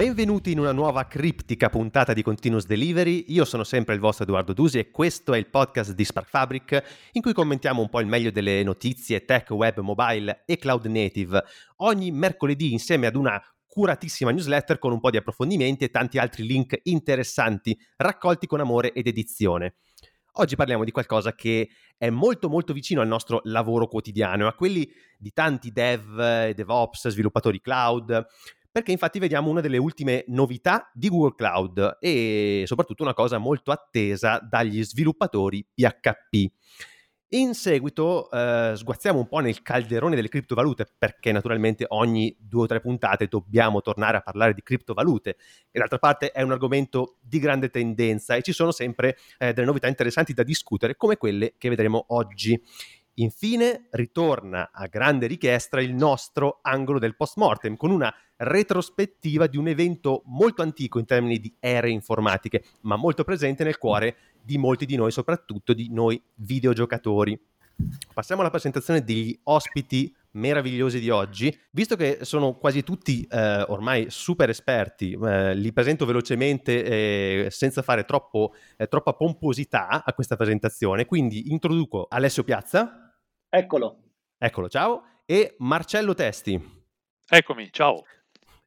Benvenuti in una nuova criptica puntata di Continuous Delivery. Io sono sempre il vostro Edoardo Dusi e questo è il podcast di Spark Fabric in cui commentiamo un po' il meglio delle notizie tech, web, mobile e cloud native ogni mercoledì insieme ad una curatissima newsletter con un po' di approfondimenti e tanti altri link interessanti raccolti con amore ed edizione. Oggi parliamo di qualcosa che è molto molto vicino al nostro lavoro quotidiano, a quelli di tanti dev, DevOps, sviluppatori cloud, perché infatti vediamo una delle ultime novità di Google Cloud e soprattutto una cosa molto attesa dagli sviluppatori PHP. In seguito eh, sguazziamo un po' nel calderone delle criptovalute perché naturalmente ogni due o tre puntate dobbiamo tornare a parlare di criptovalute e d'altra parte è un argomento di grande tendenza e ci sono sempre eh, delle novità interessanti da discutere come quelle che vedremo oggi. Infine ritorna a grande richiesta il nostro angolo del post-mortem con una retrospettiva di un evento molto antico in termini di ere informatiche, ma molto presente nel cuore di molti di noi, soprattutto di noi videogiocatori. Passiamo alla presentazione degli ospiti meravigliosi di oggi. Visto che sono quasi tutti eh, ormai super esperti, eh, li presento velocemente eh, senza fare troppo, eh, troppa pomposità a questa presentazione. Quindi introduco Alessio Piazza. Eccolo. Eccolo, ciao. E Marcello Testi. Eccomi, ciao.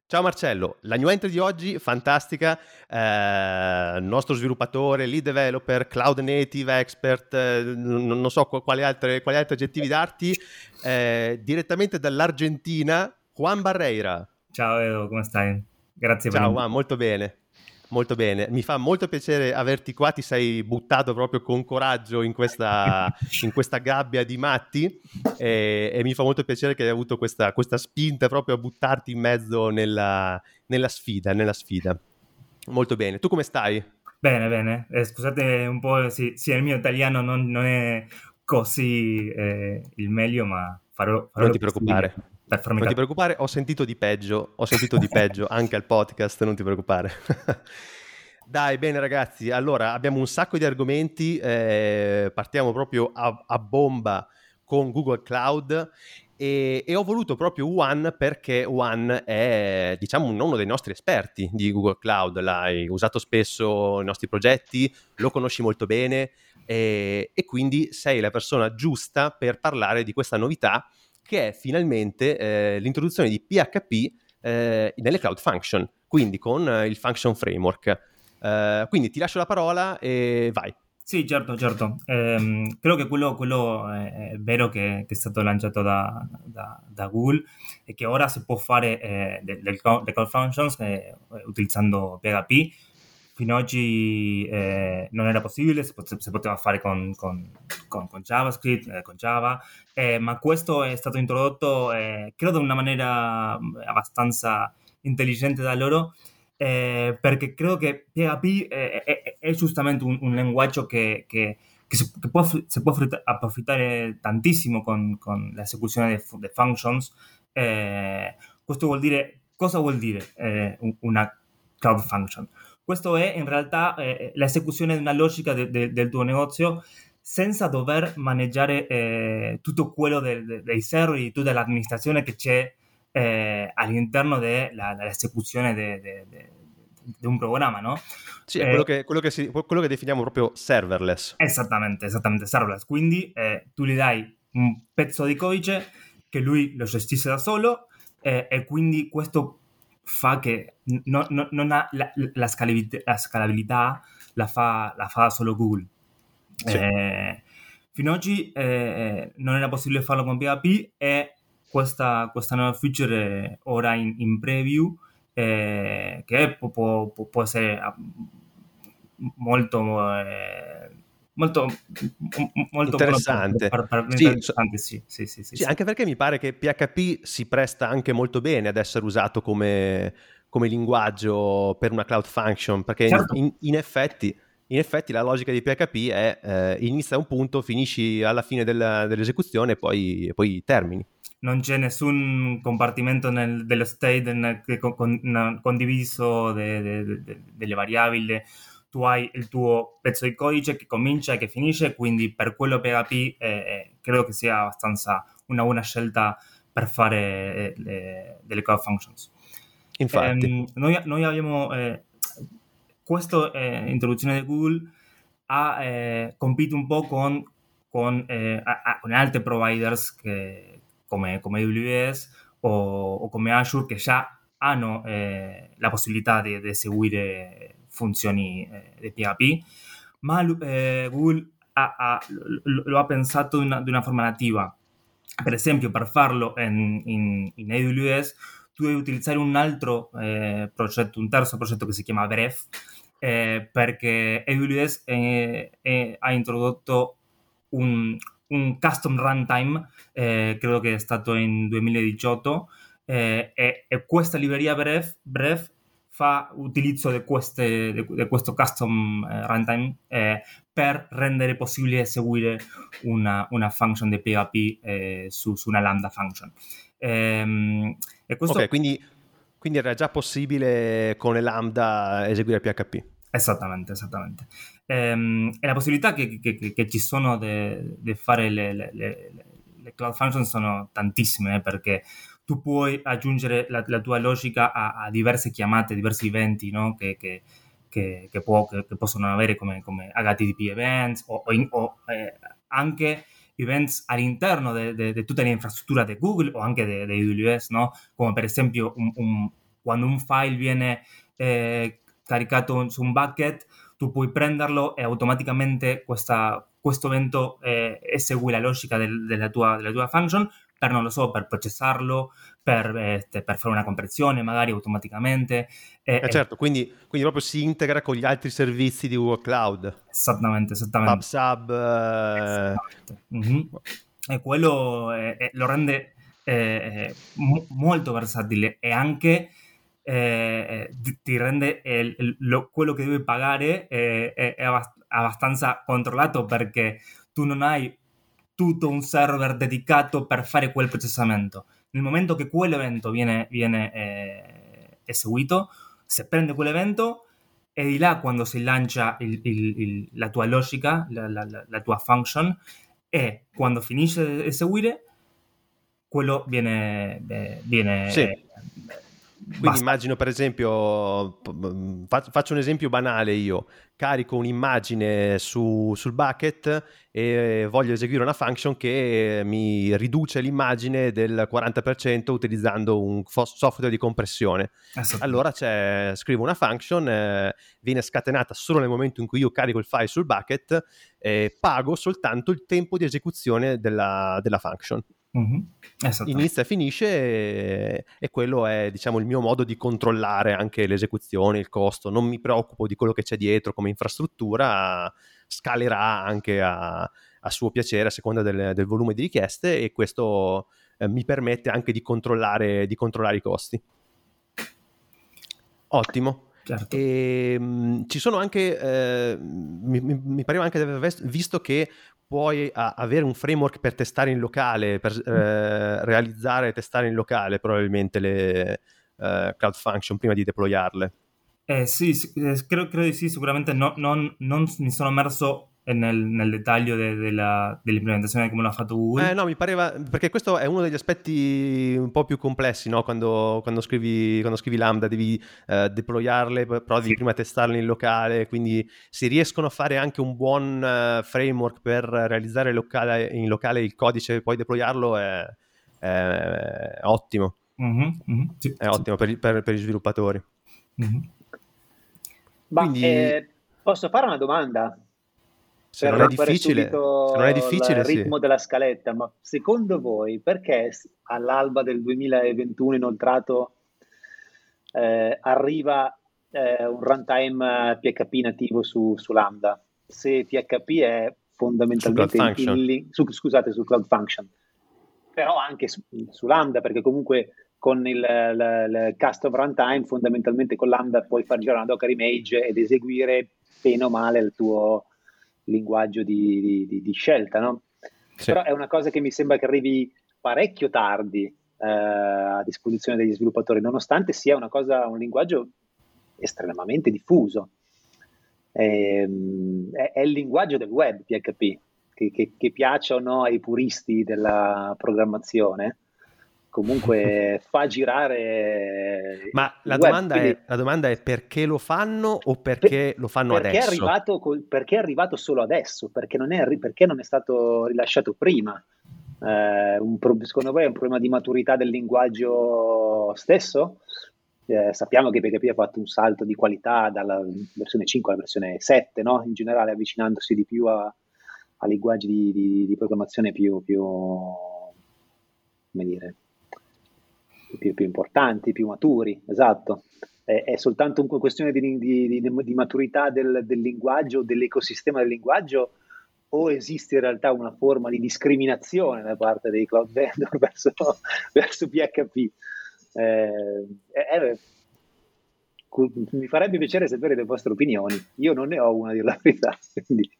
Ciao Marcello, la new entry di oggi fantastica, eh, nostro sviluppatore, lead developer, cloud native expert, eh, non, non, so quali, altre, quali, altri aggettivi darti, eh, direttamente dall'Argentina, Juan Barreira. Ciao Edo, come stai? Grazie Ciao Juan, molto bene. Molto bene, mi fa molto piacere averti qua, ti sei buttato proprio con coraggio in questa, in questa gabbia di matti e, e, mi fa molto piacere che hai avuto questa, questa spinta proprio a buttarti in mezzo nella, nella, sfida, nella sfida. Molto bene, tu come stai? Bene, bene, eh, scusate un po', sì, sì, il mio italiano non, non è così eh, il meglio, ma farò... farò non ti preoccupare. Non ti preoccupare, ho sentito di peggio, ho sentito di peggio anche al podcast, non ti preoccupare. Dai, bene ragazzi, allora abbiamo un sacco di argomenti, eh, partiamo proprio a, a, bomba con Google Cloud e, e, ho voluto proprio One perché One è diciamo uno dei nostri esperti di Google Cloud, l'hai usato spesso nei nostri progetti, lo conosci molto bene e, e quindi sei la persona giusta per parlare di questa novità che è finalmente eh, l'introduzione di PHP eh, nelle Cloud Function, quindi con eh, il Function Framework. Uh, quindi ti lascio la parola e vai. Sì, certo, certo. Eh, credo che quello, quello è vero che, che, è stato lanciato da, da, da, Google e che ora si può fare eh, le call functions eh, utilizzando PHP. Fino ad oggi eh, non era possibile, si, poteva fare con, con, con, con JavaScript, eh, con Java, eh, ma questo è stato introdotto, credo, in una maniera abbastanza intelligente da loro eh, perché credo che PHP è, è, è giustamente un, un, linguaggio che, che, che, si, che può, si, può, approfittare tantissimo con, l'esecuzione delle functions. Eh, questo vuol dire, cosa vuol dire eh, una cloud function? Questo è in realtà eh, l'esecuzione di una logica de, de, del tuo negozio senza dover maneggiare eh, tutto quello de, dei server, tutta l'amministrazione che c'è eh, all'interno dell'esecuzione de, de, de, di un programma, no? Sì, è quello, eh, che, quello, che si, quello, che, definiamo proprio serverless. Esattamente, esattamente, serverless. Quindi eh, tu gli dai un pezzo di codice che lui lo gestisce da solo eh, e quindi questo fa che no, no, non ha la, la, scalabilità, la, scalabilità, la fa, la fa solo Google. Sì. Eh, fino ad oggi eh, non era possibile farlo con PHP e questa, questa nuova feature ora in, in preview eh, che può, può, può, essere ah, molto eh, molto, molto interessante. Per, per sì, interessante sì, sì, sì, sì, anche perché mi pare che PHP si presta anche molto bene ad essere usato come, come linguaggio per una cloud function, perché certo. in, in, effetti, in, effetti, la logica di PHP è eh, inizia un punto, finisci alla fine della, dell'esecuzione e poi, poi termini non c'è nessun compartimento nel, dello state nel, con, con, condiviso de, de, de, delle variabili. Tu hai il tuo pezzo di codice che comincia e che finisce, quindi per quello PHP eh, eh, credo che sia abbastanza una buona scelta per fare eh, le, delle cloud functions. Infatti. Ehm, noi, noi, abbiamo eh, questa eh, introduzione di Google ha eh, compito un po' con, con, eh, a, con altri providers che, come, come AWS o, o, come Azure che già hanno eh, la possibilità di, di seguire funzioni eh, PHP, ma Google ha, ha, lo, ha pensato di una, forma nativa. Per esempio, per farlo in, in, in AWS tu devi utilizzare un altro eh, progetto, un terzo progetto che si chiama Bref, eh, perché AWS eh, eh, ha introdotto un, un custom runtime, eh, credo che è stato in 2018, eh, e, e, questa libreria Bref, Bref fa utilizzo di, queste, di, questo custom runtime per rendere possibile eseguire una, una function di PHP su, su, una lambda function. Ehm, questo... Ok, quindi, quindi, era già possibile con le lambda eseguire PHP. Esattamente, esattamente. Ehm, e la possibilità che, che, che ci sono di fare le, le, le, le, cloud function sono tantissime, eh, perché tu puoi aggiungere la, la tua logica a, a, diverse chiamate, diversi eventi no? che, che, che, può, possono avere come, come HTTP events o, o, in, o eh, anche events all'interno di tutta l'infrastruttura di Google o anche di AWS, no? come per esempio un, un, quando un file viene eh, caricato su un bucket, tu puoi prenderlo e automaticamente questa, questo evento eh, esegue la logica del, della, tua, della tua function per, non lo so, per processarlo, per, eh, per fare una compressione magari automaticamente. Eh, eh certo, quindi, quindi, proprio si integra con gli altri servizi di Google Cloud. Esattamente, esattamente. PubSub. Eh... Mm-hmm. E quello eh, lo rende eh, m- molto versatile e anche... Eh, ti rende il, il, lo, quello che devi pagare eh, è, è, abbastanza controllato perché tu non hai tutto un server dedicato per fare quel processamento. Nel momento che quell'evento viene, viene eh, eseguito, si prende quell'evento e di là quando si lancia il, la tua logica, la, tua function, e quando finisce di eseguire, quello viene... Eh, viene quindi Basta. immagino per esempio, faccio un esempio banale io, carico un'immagine su, sul bucket e voglio eseguire una function che mi riduce l'immagine del 40% utilizzando un software di compressione. Allora scrivo una function, eh, viene scatenata solo nel momento in cui io carico il file sul bucket e pago soltanto il tempo di esecuzione della, della function. Mm-hmm. Inizia e finisce e, e, quello è diciamo il mio modo di controllare anche l'esecuzione, il costo, non mi preoccupo di quello che c'è dietro come infrastruttura, scalerà anche a, a suo piacere a seconda del, del, volume di richieste e questo eh, mi permette anche di controllare, di controllare i costi. Ottimo. Certo. E, ehm, mh, ci sono anche, eh, mi, mi, pareva anche di aver visto che puoi a, avere un framework per testare in locale, per mm. eh, realizzare e testare in locale probabilmente le eh, cloud function prima di deployarle. Eh, sì, eh, credo, credo, di sì, sicuramente no, non, non mi sono immerso nel, nel dettaglio de, de la, dell'implementazione come l'ha fatto Google. Eh, no, mi pareva, perché questo è uno degli aspetti un po' più complessi, no? quando, quando, scrivi, quando scrivi Lambda devi uh, deployarle, però devi sì. prima testarle in locale, quindi si riescono a fare anche un buon uh, framework per realizzare locale, in locale il codice e poi deployarlo è, è, è ottimo. Mm-hmm, mm-hmm, sì, è sì. ottimo per, per, per, gli sviluppatori. Mm-hmm. Ma quindi... eh, posso fare una domanda? Se non, è difficile, se non è difficile, il ritmo sì. della scaletta, ma secondo voi perché all'alba del 2021 inoltrato eh, arriva eh, un runtime PHP nativo su, su, Lambda? Se PHP è fondamentalmente su su, scusate, su Cloud Function, però anche su, su Lambda, perché comunque con il, il, il, custom runtime fondamentalmente con Lambda puoi far girare una Docker image ed eseguire bene o male il tuo linguaggio di, di, di scelta, no? Sì. Però è una cosa che mi sembra che arrivi parecchio tardi eh, a disposizione degli sviluppatori, nonostante sia una cosa, un linguaggio estremamente diffuso. Ehm, è, è, il linguaggio del web PHP, che, che, che piaccia o no ai puristi della programmazione. Comunque fa girare. Ma la, web, domanda quindi... è, la, domanda è, perché lo fanno o perché per, lo fanno perché adesso? È arrivato, perché è arrivato solo adesso? Perché non è, perché non è stato rilasciato prima? Eh, un, secondo voi è un problema di maturità del linguaggio stesso? Eh, sappiamo che PHP ha fatto un salto di qualità dalla versione 5 alla versione 7, no? in generale avvicinandosi di più a, a linguaggi di, di, di programmazione più, più, come dire, più, più importanti, più maturi, esatto. È, è soltanto una questione di, di maturità del, del linguaggio, dell'ecosistema del linguaggio, o esiste in realtà una forma di discriminazione da parte dei cloud vendor verso, verso PHP? Eh, eh, mi farebbe piacere sapere le vostre opinioni. Io non ne ho una di la verità, quindi...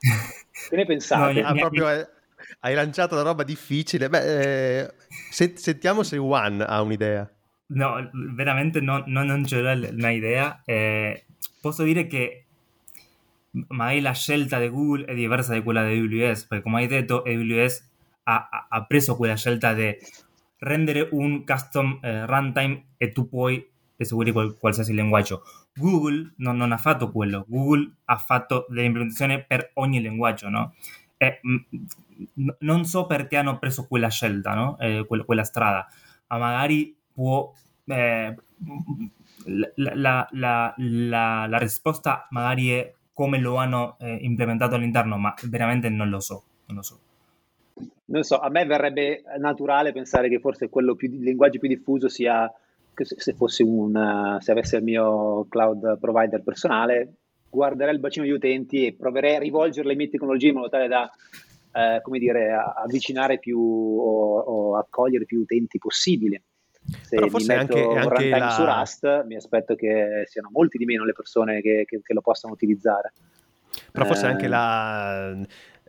Che ne pensate? No, ah, proprio è, hai lanciato una roba difficile. Beh, eh, se, sentiamo se Juan ha un'idea. No, veramente no, no, non c'è un'idea. Eh, posso dire che magari la scelta di Google è diversa da quella di AWS, perché come hai detto, AWS ha, ha preso quella scelta di rendere un custom eh, runtime e tu puoi eseguire qual, qualsiasi linguaggio. Google non, non, ha fatto quello, Google ha fatto dell'implementazione per ogni linguaggio, no? E, mh, non so perché hanno preso quella scelta, no? eh, quella, quella, strada, ma magari può... Eh, la, la, la, la, risposta magari è come lo hanno eh, implementato all'interno, ma veramente non lo so. Non lo so. Non so, a me verrebbe naturale pensare che forse quello più, il linguaggio più diffuso sia se fossi un, se avessi il mio cloud provider personale, guarderei il bacino di utenti e proverei a rivolgere le mie tecnologie in modo tale da eh, come dire, avvicinare più o, o, accogliere più utenti possibile. Se Però forse mi anche, un anche la... su Rust, mi aspetto che siano molti di meno le persone che, che, che lo possano utilizzare. Però forse eh... anche la,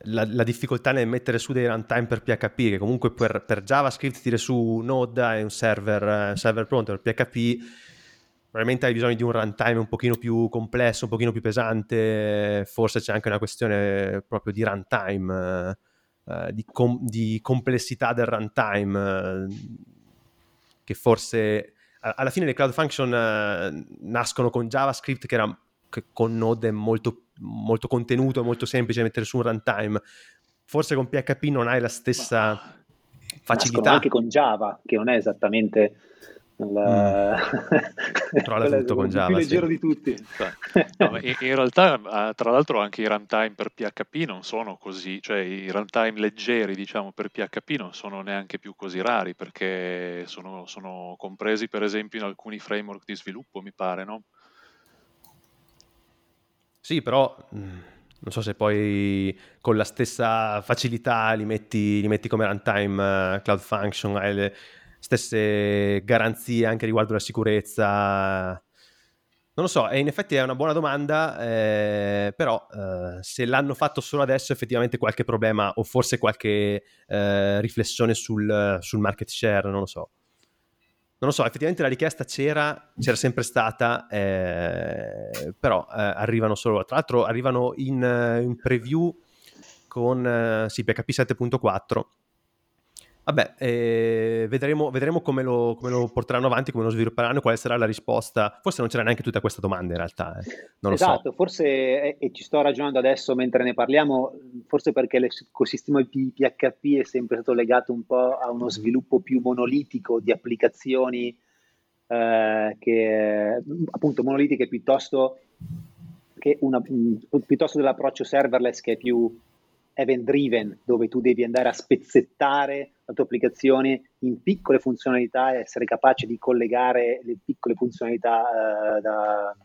la, la, difficoltà nel mettere su dei runtime per PHP, che comunque per, per JavaScript tiri su Node è un server, un server pronto, per PHP probabilmente hai bisogno di un runtime un pochino più complesso, un pochino più pesante, forse c'è anche una questione proprio di runtime, eh, di, com- di, complessità del runtime, eh, che forse alla fine le cloud function eh, nascono con JavaScript che era che con Node è molto, molto contenuto, molto semplice mettere su un runtime. Forse con PHP non hai la stessa Ma... facilità. anche con Java, che non è esattamente la... Mm. Trolla tutto con Java. Il più leggero sì. di tutti. No, in, in, realtà, eh, tra l'altro, anche i runtime per PHP non sono così, cioè i runtime leggeri, diciamo, per PHP non sono neanche più così rari perché sono, sono compresi, per esempio, in alcuni framework di sviluppo, mi pare, no? Sì, però mm, non so se poi con la stessa facilità li metti, li metti come runtime uh, Cloud Function, hai le stesse garanzie anche riguardo la sicurezza. Non lo so, e in effetti è una buona domanda, eh, però eh, se l'hanno fatto solo adesso effettivamente qualche problema o forse qualche eh, riflessione sul, sul market share, non lo so non lo so, effettivamente la richiesta c'era, c'era sempre stata, eh, però eh, arrivano solo, tra l'altro arrivano in, in preview con eh, sì, PHP 7.4 Vabbè, eh, vedremo, vedremo come, lo, come, lo, porteranno avanti, come lo svilupperanno, quale sarà la risposta. Forse non c'era neanche tutta questa domanda in realtà. Eh. Non esatto, so. forse, e ci sto ragionando adesso mentre ne parliamo, forse perché l'ecosistema di PHP è sempre stato legato un po' a uno sviluppo più monolitico di applicazioni eh, che appunto monolitiche piuttosto che una, piuttosto dell'approccio serverless che è più event driven, dove tu devi andare a spezzettare la tua applicazione in piccole funzionalità e essere capace di collegare le piccole funzionalità uh, da,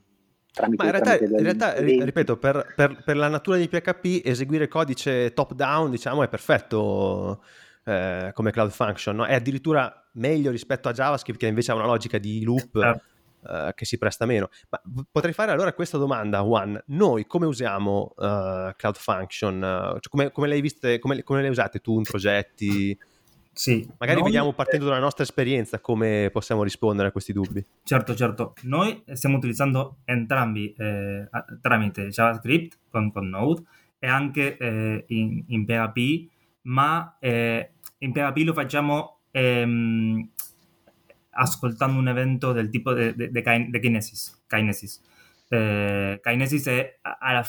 tramite Ma in realtà, in realtà ripeto, per, per, per, la natura di PHP eseguire codice top down, diciamo, è perfetto eh, come cloud function, no? è addirittura meglio rispetto a JavaScript che invece ha una logica di loop. Certo uh, che si presta meno. Ma potrei fare allora questa domanda, Juan. Noi come usiamo uh, Cloud Function? Cioè come, come, le viste, come, come, le usate tu in progetti? Sì, Magari noi, vediamo partendo dalla nostra esperienza come possiamo rispondere a questi dubbi. Certo, certo. Noi stiamo utilizzando entrambi eh, tramite JavaScript con, con, Node e anche eh, in, in, PHP, ma eh, in PHP lo facciamo ehm, ascoltando un evento del tipo di Kinesis. Kinesis. Eh, Kinesis è alla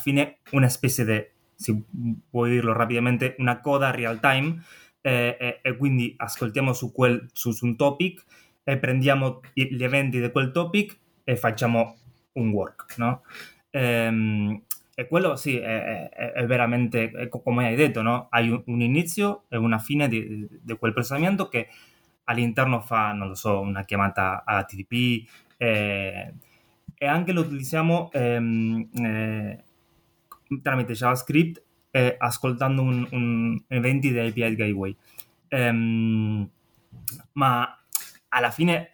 una specie di, si può dirlo rapidamente, una coda real time eh, e, e, quindi ascoltiamo su, quel, su, su, un topic e prendiamo gli eventi di quel topic e facciamo un work, no? Ehm, e quello sì, è, è, è veramente, come hai detto, no? Hai un, un, inizio e una fine di, di, quel processamento che all'interno fa, non lo so, una chiamata HTTP eh, e anche lo utilizziamo ehm, eh, tramite JavaScript eh, ascoltando un, un eventi di API Gateway. Ehm, ma alla fine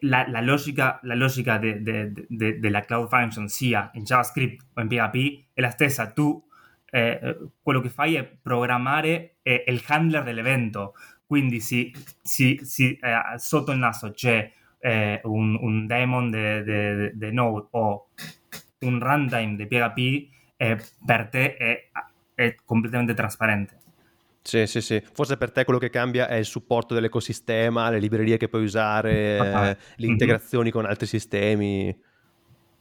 la, la, logica, la logica de, de, de, della Cloud Function sia in JavaScript o in PHP è la stessa. Tu eh, quello che fai è programmare eh, il handler dell'evento. Quindi se, se, se eh, sotto il naso c'è eh, un, un, daemon di Node o un runtime di PHP, eh, per te è, è completamente trasparente. Sì, sì, sì. Forse per te quello che cambia è il supporto dell'ecosistema, le librerie che puoi usare, ah, eh, le integrazioni mm-hmm. con altri sistemi.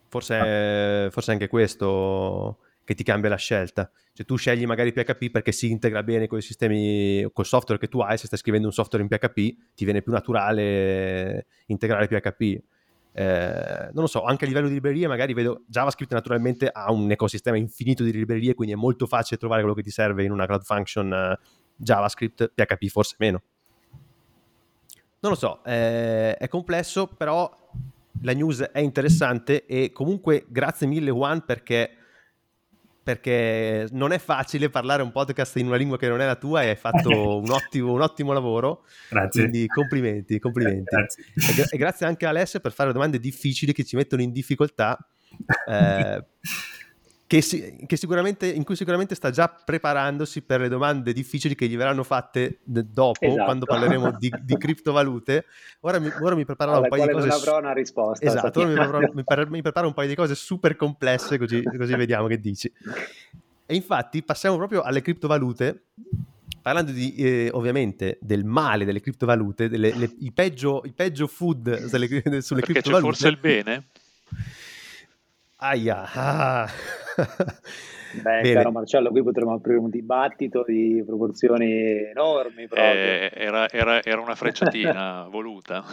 Forse, ah. forse anche questo che ti cambia la scelta. Cioè tu scegli magari PHP perché si integra bene con i sistemi, col software che tu hai, se stai scrivendo un software in PHP ti viene più naturale integrare PHP. Eh, non lo so, anche a livello di librerie magari vedo JavaScript naturalmente ha un ecosistema infinito di librerie, quindi è molto facile trovare quello che ti serve in una cloud function eh, JavaScript, PHP forse meno. Non lo so, eh, è complesso, però la news è interessante e comunque grazie mille Juan perché perché non è facile parlare un podcast in una lingua che non è la tua e hai fatto un ottimo, un ottimo lavoro. Grazie. Quindi complimenti, complimenti. Grazie. E, e, grazie anche a Alessia per fare domande difficili che ci mettono in difficoltà. Eh, che, si, che sicuramente, in cui sicuramente sta già preparandosi per le domande difficili che gli verranno fatte dopo, esatto. quando parleremo di, di criptovalute. Ora mi, ora mi preparerò un paio di cose. Non avrò una risposta. Esatto, ora mi, preparò, mi, per, mi, preparo un paio di cose super complesse, così, così vediamo che dici. E infatti passiamo proprio alle criptovalute parlando di, eh, ovviamente del male delle criptovalute, delle, le, i, peggio, i, peggio, food sulle, sulle Perché criptovalute. C'è forse il bene? Aia. Ah. Beh, Bene. caro Marcello, qui potremmo aprire un dibattito di proporzioni enormi. Eh, era, era, era, una frecciatina voluta.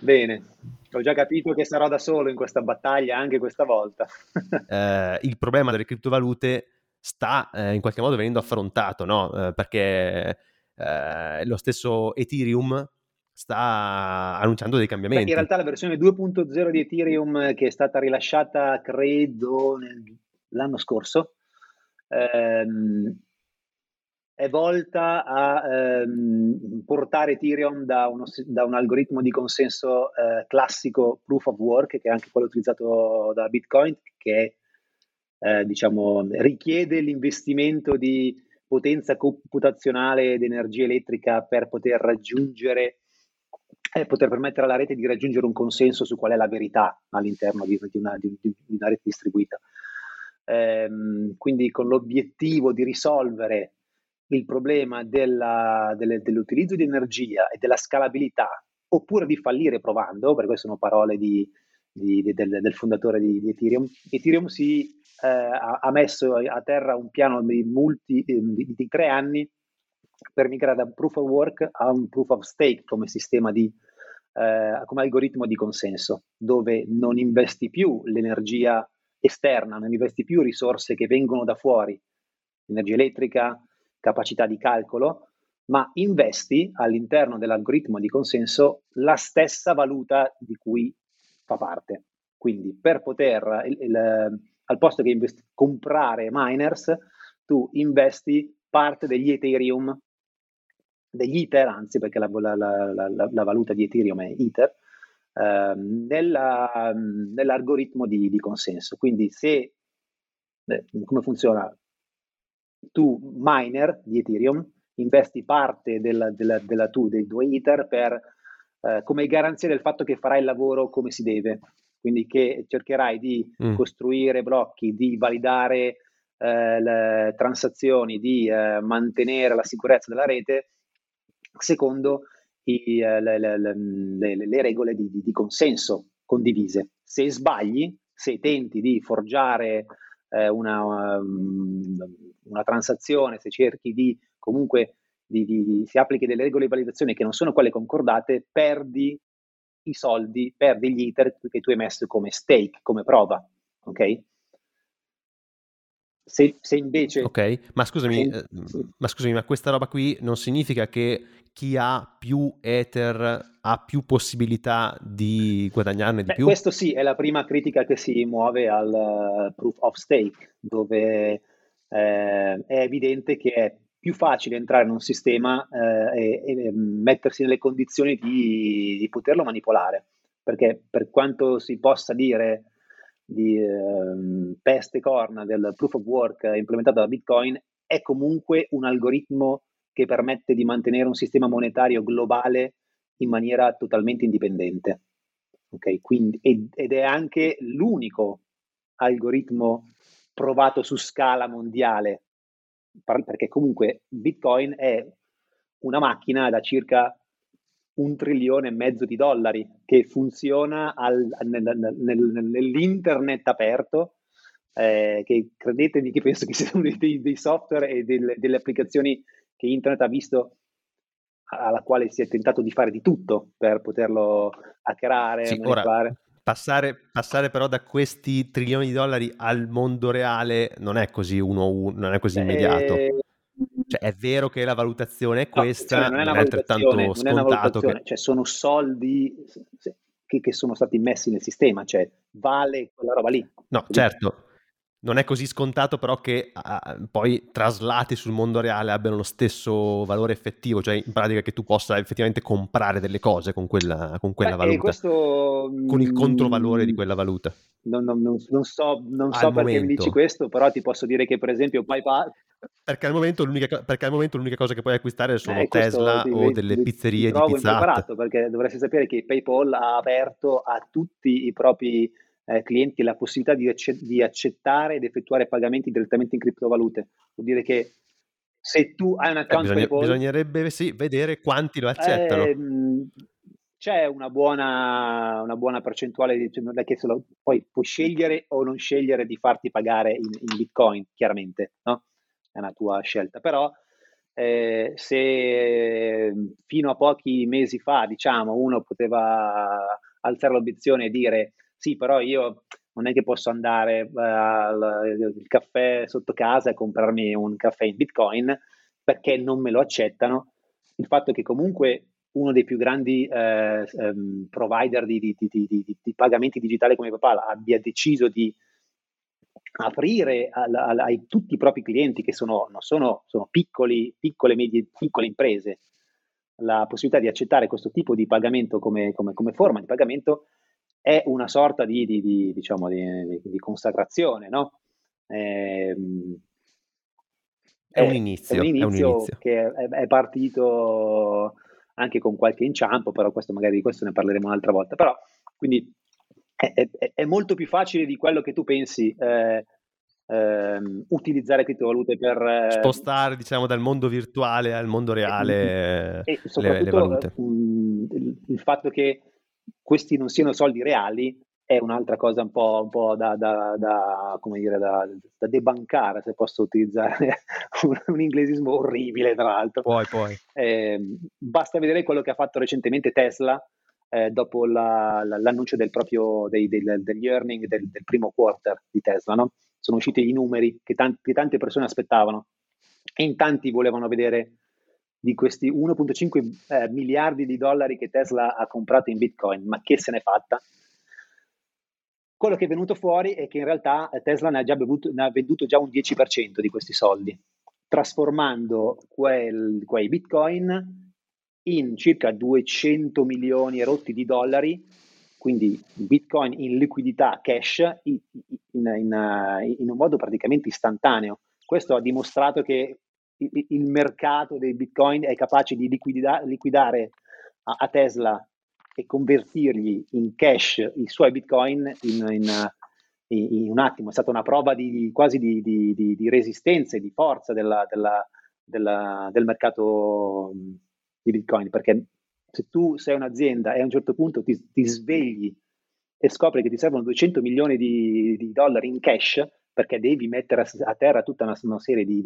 Bene, ho già capito che sarò da solo in questa battaglia anche questa volta. eh, il problema delle criptovalute sta eh, in qualche modo venendo affrontato, no? Eh, perché eh, lo stesso Ethereum sta annunciando dei cambiamenti. Beh, in realtà la versione 2.0 di Ethereum che è stata rilasciata credo l'anno scorso ehm, è volta a ehm, portare Ethereum da, uno, da, un algoritmo di consenso eh, classico proof of work che è anche quello utilizzato da Bitcoin che eh, diciamo, richiede l'investimento di potenza computazionale ed energia elettrica per poter raggiungere è poter permettere alla rete di raggiungere un consenso su qual è la verità all'interno di, di, una, di, di una, rete distribuita. Ehm, quindi con l'obiettivo di risolvere il problema della, delle, dell'utilizzo di energia e della scalabilità, oppure di fallire provando, perché sono parole del, del, fondatore di, Ethereum, Ethereum si, eh, ha, messo a terra un piano di, multi, di tre anni per migrare da proof of work a un proof of stake come sistema di eh, come algoritmo di consenso, dove non investi più l'energia esterna, non investi più risorse che vengono da fuori, energia elettrica, capacità di calcolo, ma investi all'interno dell'algoritmo di consenso la stessa valuta di cui fa parte. Quindi per poter, il, il, al posto che investi, comprare miners, tu investi parte degli Ethereum degli Ether, anzi perché la, la, la, la valuta di Ethereum è Ether, ehm, nella, nell'algoritmo di, di, consenso. Quindi se, eh, come funziona? Tu, miner di Ethereum, investi parte della, della, della tu, dei tuoi Ether per, eh, come garanzia del fatto che farai il lavoro come si deve. Quindi che cercherai di mm. costruire blocchi, di validare eh, le transazioni, di eh, mantenere la sicurezza della rete secondo i, eh, le, le, le, regole di, di, consenso condivise. Se sbagli, se tenti di forgiare eh, una, um, una, transazione, se cerchi di comunque di, di, si applichi delle regole di validazione che non sono quelle concordate, perdi i soldi, perdi gli iter che tu hai messo come stake, come prova. Ok? Se, se invece... Ok, ma scusami, se, eh, ma scusami, ma questa roba qui non significa che chi ha più Ether ha più possibilità di guadagnarne di Beh, più? Questo sì, è la prima critica che si muove al uh, proof of stake, dove eh, è evidente che è più facile entrare in un sistema eh, e, e, mettersi nelle condizioni di, di, poterlo manipolare, perché per quanto si possa dire di eh, peste corna del proof of work implementato da Bitcoin, è comunque un algoritmo che permette di mantenere un sistema monetario globale in maniera totalmente indipendente. Okay? Quindi, ed, è anche l'unico algoritmo provato su scala mondiale, perché comunque Bitcoin è una macchina da circa un trilione e mezzo di dollari che funziona al, nel, nel, nell'internet aperto, eh, che credetemi che penso che siano dei, dei software e delle, delle, applicazioni che internet ha visto alla quale si è tentato di fare di tutto per poterlo hackerare, sì, ora, passare, passare, però da questi trilioni di dollari al mondo reale non è così uno, uno non è così immediato. Eh, cioè, è vero che la valutazione è questa, no, cioè, non è, non è altrettanto scontato. Che... Cioè, sono soldi che, che, sono stati messi nel sistema, cioè vale quella roba lì. No, certo. Non è così scontato però che uh, poi traslati sul mondo reale abbiano lo stesso valore effettivo, cioè in pratica che tu possa effettivamente comprare delle cose con quella, con quella Beh, valuta, questo, con il controvalore di quella valuta. Non, non, non, non so, non so perché mi dici questo, però ti posso dire che per esempio PayPal, perché al, momento l'unica, perché al momento l'unica cosa che puoi acquistare sono eh, Tesla ti, o delle ti, pizzerie ti di pizza perché dovresti sapere che PayPal ha aperto a tutti i propri eh, clienti la possibilità di, acce- di, accettare ed effettuare pagamenti direttamente in criptovalute. Vuol dire che se tu hai un account eh, bisogna, PayPal, bisognerebbe sì, vedere quanti lo accettano. Ehm, c'è una buona, una buona percentuale di, cioè, che lo, poi puoi scegliere o non scegliere di farti pagare in, in Bitcoin, chiaramente, no? È una tua scelta, però eh, se fino a pochi mesi fa, diciamo, uno poteva alzare l'obiezione e dire sì, però io non è che posso andare uh, al caffè sotto casa e comprarmi un caffè in Bitcoin perché non me lo accettano. Il fatto che comunque uno dei più grandi eh, um, provider di, di, di, di, pagamenti digitali come PayPal abbia deciso di aprire a, tutti i propri clienti che sono, sono, sono piccoli, piccole, medie, piccole imprese la possibilità di accettare questo tipo di pagamento come, come, come forma di pagamento è una sorta di, di, di, diciamo, di consacrazione, no? È, è, un inizio, è, un inizio, è un inizio. che è, partito anche con qualche inciampo, però questo magari di questo ne parleremo un'altra volta. Però, quindi è, molto più facile di quello che tu pensi eh, eh, utilizzare criptovalute per... Eh, Spostare, diciamo, dal mondo virtuale al mondo reale e, e le, le valute. Il fatto che questi non siano soldi reali è un'altra cosa un po', un po da, da, da, come dire, da, debancare, se posso utilizzare un, un, inglesismo orribile, tra l'altro. Poi, poi. Eh, basta vedere quello che ha fatto recentemente Tesla eh, dopo la, la, l'annuncio del proprio, dei, del, degli earning del, del, primo quarter di Tesla. No? Sono usciti i numeri che, tanti, che tante persone aspettavano e in tanti volevano vedere di questi 1.5 eh, miliardi di dollari che Tesla ha comprato in Bitcoin, ma che se n'è fatta? Quello che è venuto fuori è che in realtà Tesla ne ha, già bevuto, ne ha venduto già un 10% di questi soldi, trasformando quel, quei Bitcoin in circa 200 milioni rotti di dollari, quindi Bitcoin in liquidità cash in, in, in, in un modo praticamente istantaneo. Questo ha dimostrato che il, mercato dei bitcoin è capace di liquida- liquidare a, a, Tesla e convertirgli in cash i suoi bitcoin in, in, in, un attimo, è stata una prova di, quasi di, di, di, resistenza e di forza della, della, della, del mercato di Bitcoin, perché se tu sei un'azienda e a un certo punto ti, ti svegli e scopri che ti servono 200 milioni di, di dollari in cash perché devi mettere a, a terra tutta una, una serie di,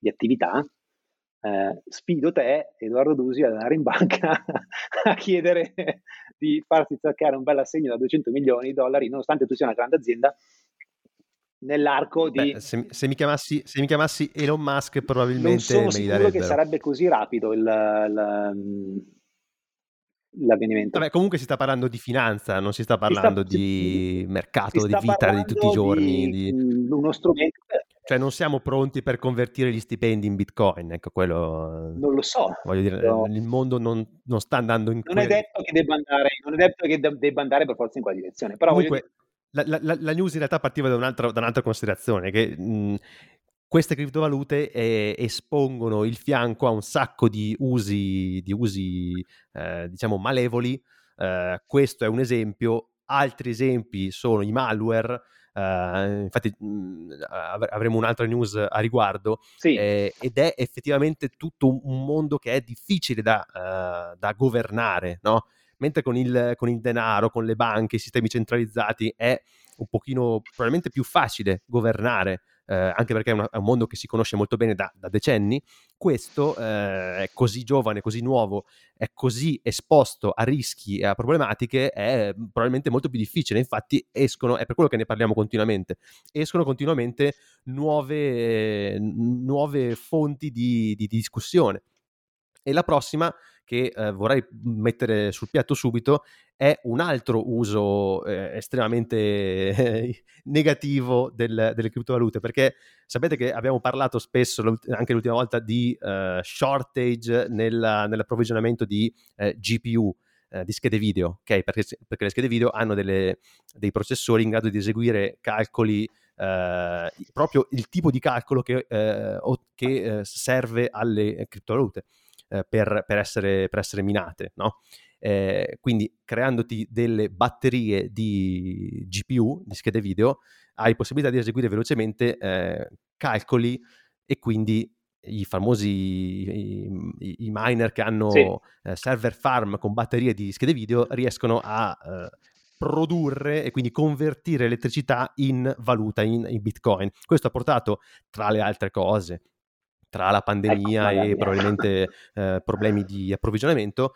di, attività, eh, sfido te, Edoardo Dusi, ad andare in banca a chiedere di farti staccare un bel assegno da 200 milioni di dollari, nonostante tu sia una grande azienda, nell'arco di... Beh, se, se, mi chiamassi, se, mi chiamassi, Elon Musk probabilmente... Non sono sicuro che sarebbe così rapido il, il l'avvenimento. Vabbè, comunque si sta parlando di finanza, non si sta parlando si sta, di mercato, di vita di tutti i giorni. Di, di... Uno strumento. Cioè non siamo pronti per convertire gli stipendi in bitcoin, ecco quello... Non lo so. Voglio dire, no. il mondo non, non, sta andando in... Non quel... è detto che debba andare, non è detto che debba andare per forza in quella direzione, però comunque... La, la, la, news in realtà partiva da un'altra, da un'altra considerazione, che mh, queste criptovalute eh, espongono il fianco a un sacco di usi, di usi eh, diciamo, malevoli. Eh, questo è un esempio. Altri esempi sono i malware. Uh, infatti mh, mm, avremo un'altra news a riguardo sì. eh, ed è effettivamente tutto un, un mondo che è difficile da, uh, da governare, no? mentre con il, con il, denaro, con le banche, i sistemi centralizzati è un pochino probabilmente più facile governare eh, anche perché è, una, è, un mondo che si conosce molto bene da, da decenni, questo eh, è così giovane, così nuovo, è così esposto a rischi e a problematiche, è probabilmente molto più difficile. Infatti escono, è per quello che ne parliamo continuamente, escono continuamente nuove, nuove fonti di, di discussione. E la prossima che eh, vorrei mettere sul piatto subito è un altro uso eh, estremamente eh, negativo del, delle criptovalute, perché sapete che abbiamo parlato spesso, anche l'ultima volta, di uh, shortage nella, nell'approvvigionamento di uh, GPU, di schede video, ok? Perché, perché, le schede video hanno delle, dei processori in grado di eseguire calcoli proprio il tipo di calcolo che, che serve alle criptovalute eh, per, per, essere, per, essere, minate, no? Eh, quindi creandoti delle batterie di GPU, di schede video, hai possibilità di eseguire velocemente eh, calcoli e quindi i famosi i, i miner che hanno sì. eh, server farm con batterie di schede video riescono a eh, produrre e quindi convertire elettricità in valuta, in, in bitcoin. Questo ha portato, tra le altre cose, tra la pandemia ecco, e probabilmente eh, problemi di approvvigionamento,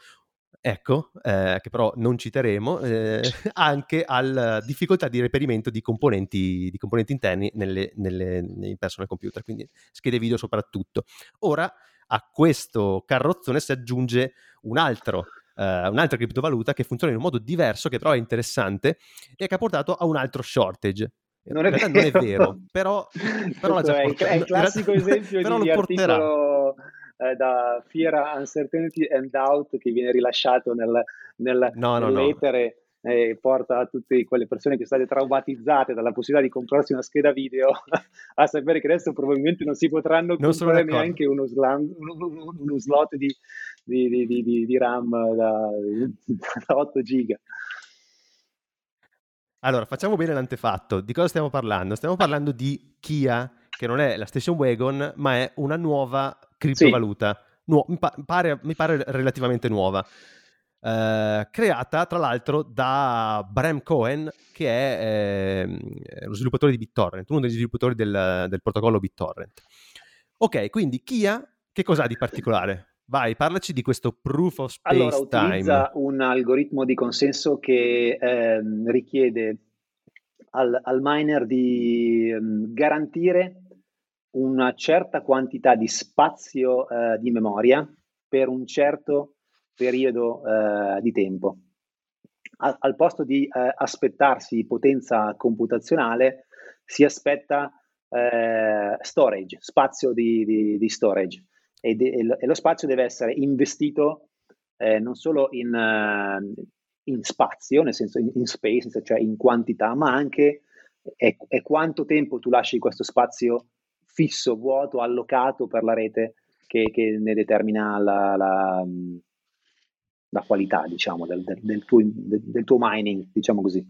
ecco, eh, che però non citeremo, eh, anche alla difficoltà di reperimento di componenti, di componenti interni nelle, nelle, nei personal computer, quindi schede video soprattutto. Ora a questo carrozzone si aggiunge un altro Uh, un'altra criptovaluta che funziona in un modo diverso, che però è interessante e che ha portato a un altro shortage. Non è, vero. non è vero, però, però è, portato, è il classico esempio di, di articolo eh, da Fear, Uncertainty and Doubt che viene rilasciato nel, nel, no, no, nell'etere no. e porta a tutte quelle persone che sono state traumatizzate dalla possibilità di comprarsi una scheda video a sapere che adesso probabilmente non si potranno non comprare neanche uno, slam, uno, uno, slot di, di, di, di RAM da, da 8 giga. Allora, facciamo bene l'antefatto. Di cosa stiamo parlando? Stiamo parlando di Kia, che non è la station wagon, ma è una nuova criptovaluta. Sì. Nu- mi, pare, mi, pare, relativamente nuova. Uh, creata tra l'altro da Bram Cohen, che è eh, lo sviluppatore di BitTorrent, uno degli sviluppatori del, del protocollo BitTorrent. Ok, quindi Kia, che cos'ha di particolare? Vai, parlaci di questo proof of space allora, utilizza un algoritmo di consenso che eh, richiede al, al, miner di eh, garantire una certa quantità di spazio eh, di memoria per un certo periodo eh, di tempo. A, al posto di eh, aspettarsi potenza computazionale, si aspetta eh, storage, spazio di, di, di storage e, de- e lo spazio deve essere investito eh, non solo in, uh, in, spazio, nel senso in, in, space, cioè in quantità, ma anche è, è, quanto tempo tu lasci questo spazio fisso, vuoto, allocato per la rete che, che ne determina la, la, la qualità, diciamo, del, del, del, tuo, del, tuo, mining, diciamo così.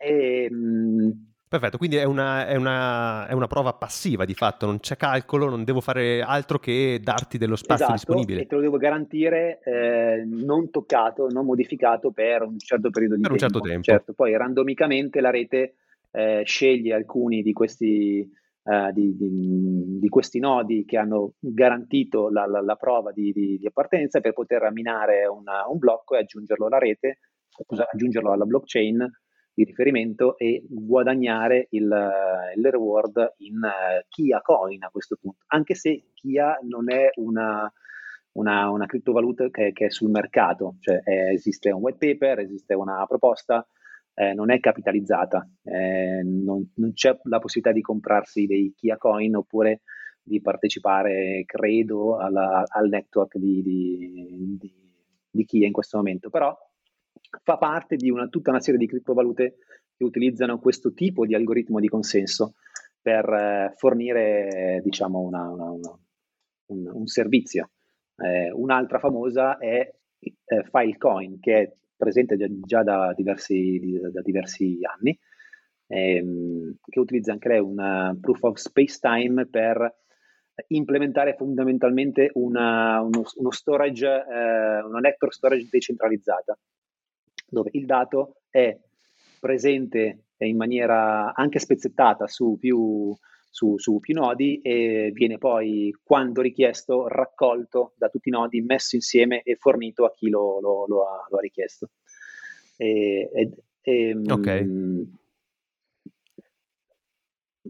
E, mh, Perfetto, quindi è una, è, una, è una, prova passiva di fatto, non c'è calcolo, non devo fare altro che darti dello spazio esatto, disponibile. E te lo devo garantire eh, non toccato, non modificato per un certo periodo di per tempo. un certo tempo. Certo, poi randomicamente la rete eh, sceglie alcuni di questi, eh, di, di, di questi, nodi che hanno garantito la, la, la prova di, di, appartenenza per poter minare una, un blocco e aggiungerlo alla rete, scusa, aggiungerlo alla blockchain di riferimento e guadagnare il, il reward in uh, Kia Coin a questo punto, anche se Kia non è una, una, una criptovaluta che, che, è sul mercato, cioè è, esiste un white paper, esiste una proposta, eh, non è capitalizzata, eh, non, non, c'è la possibilità di comprarsi dei Kia Coin oppure di partecipare, credo, alla, al network di, di, di, di Kia in questo momento, però fa parte di una, tutta una serie di criptovalute che utilizzano questo tipo di algoritmo di consenso per eh, fornire diciamo, una, una, un, un, servizio. Eh, un'altra famosa è eh, Filecoin, che è presente già, già da, diversi, di, da, diversi, anni, ehm, che utilizza anche lei un proof of space time per implementare fondamentalmente una, uno, uno, storage, eh, una network storage decentralizzata dove il dato è presente in maniera anche spezzettata su più, su, su più nodi e viene poi, quando richiesto, raccolto da tutti i nodi, messo insieme e fornito a chi lo, lo, lo, ha, lo ha, richiesto. E, e, e, ok. Mm,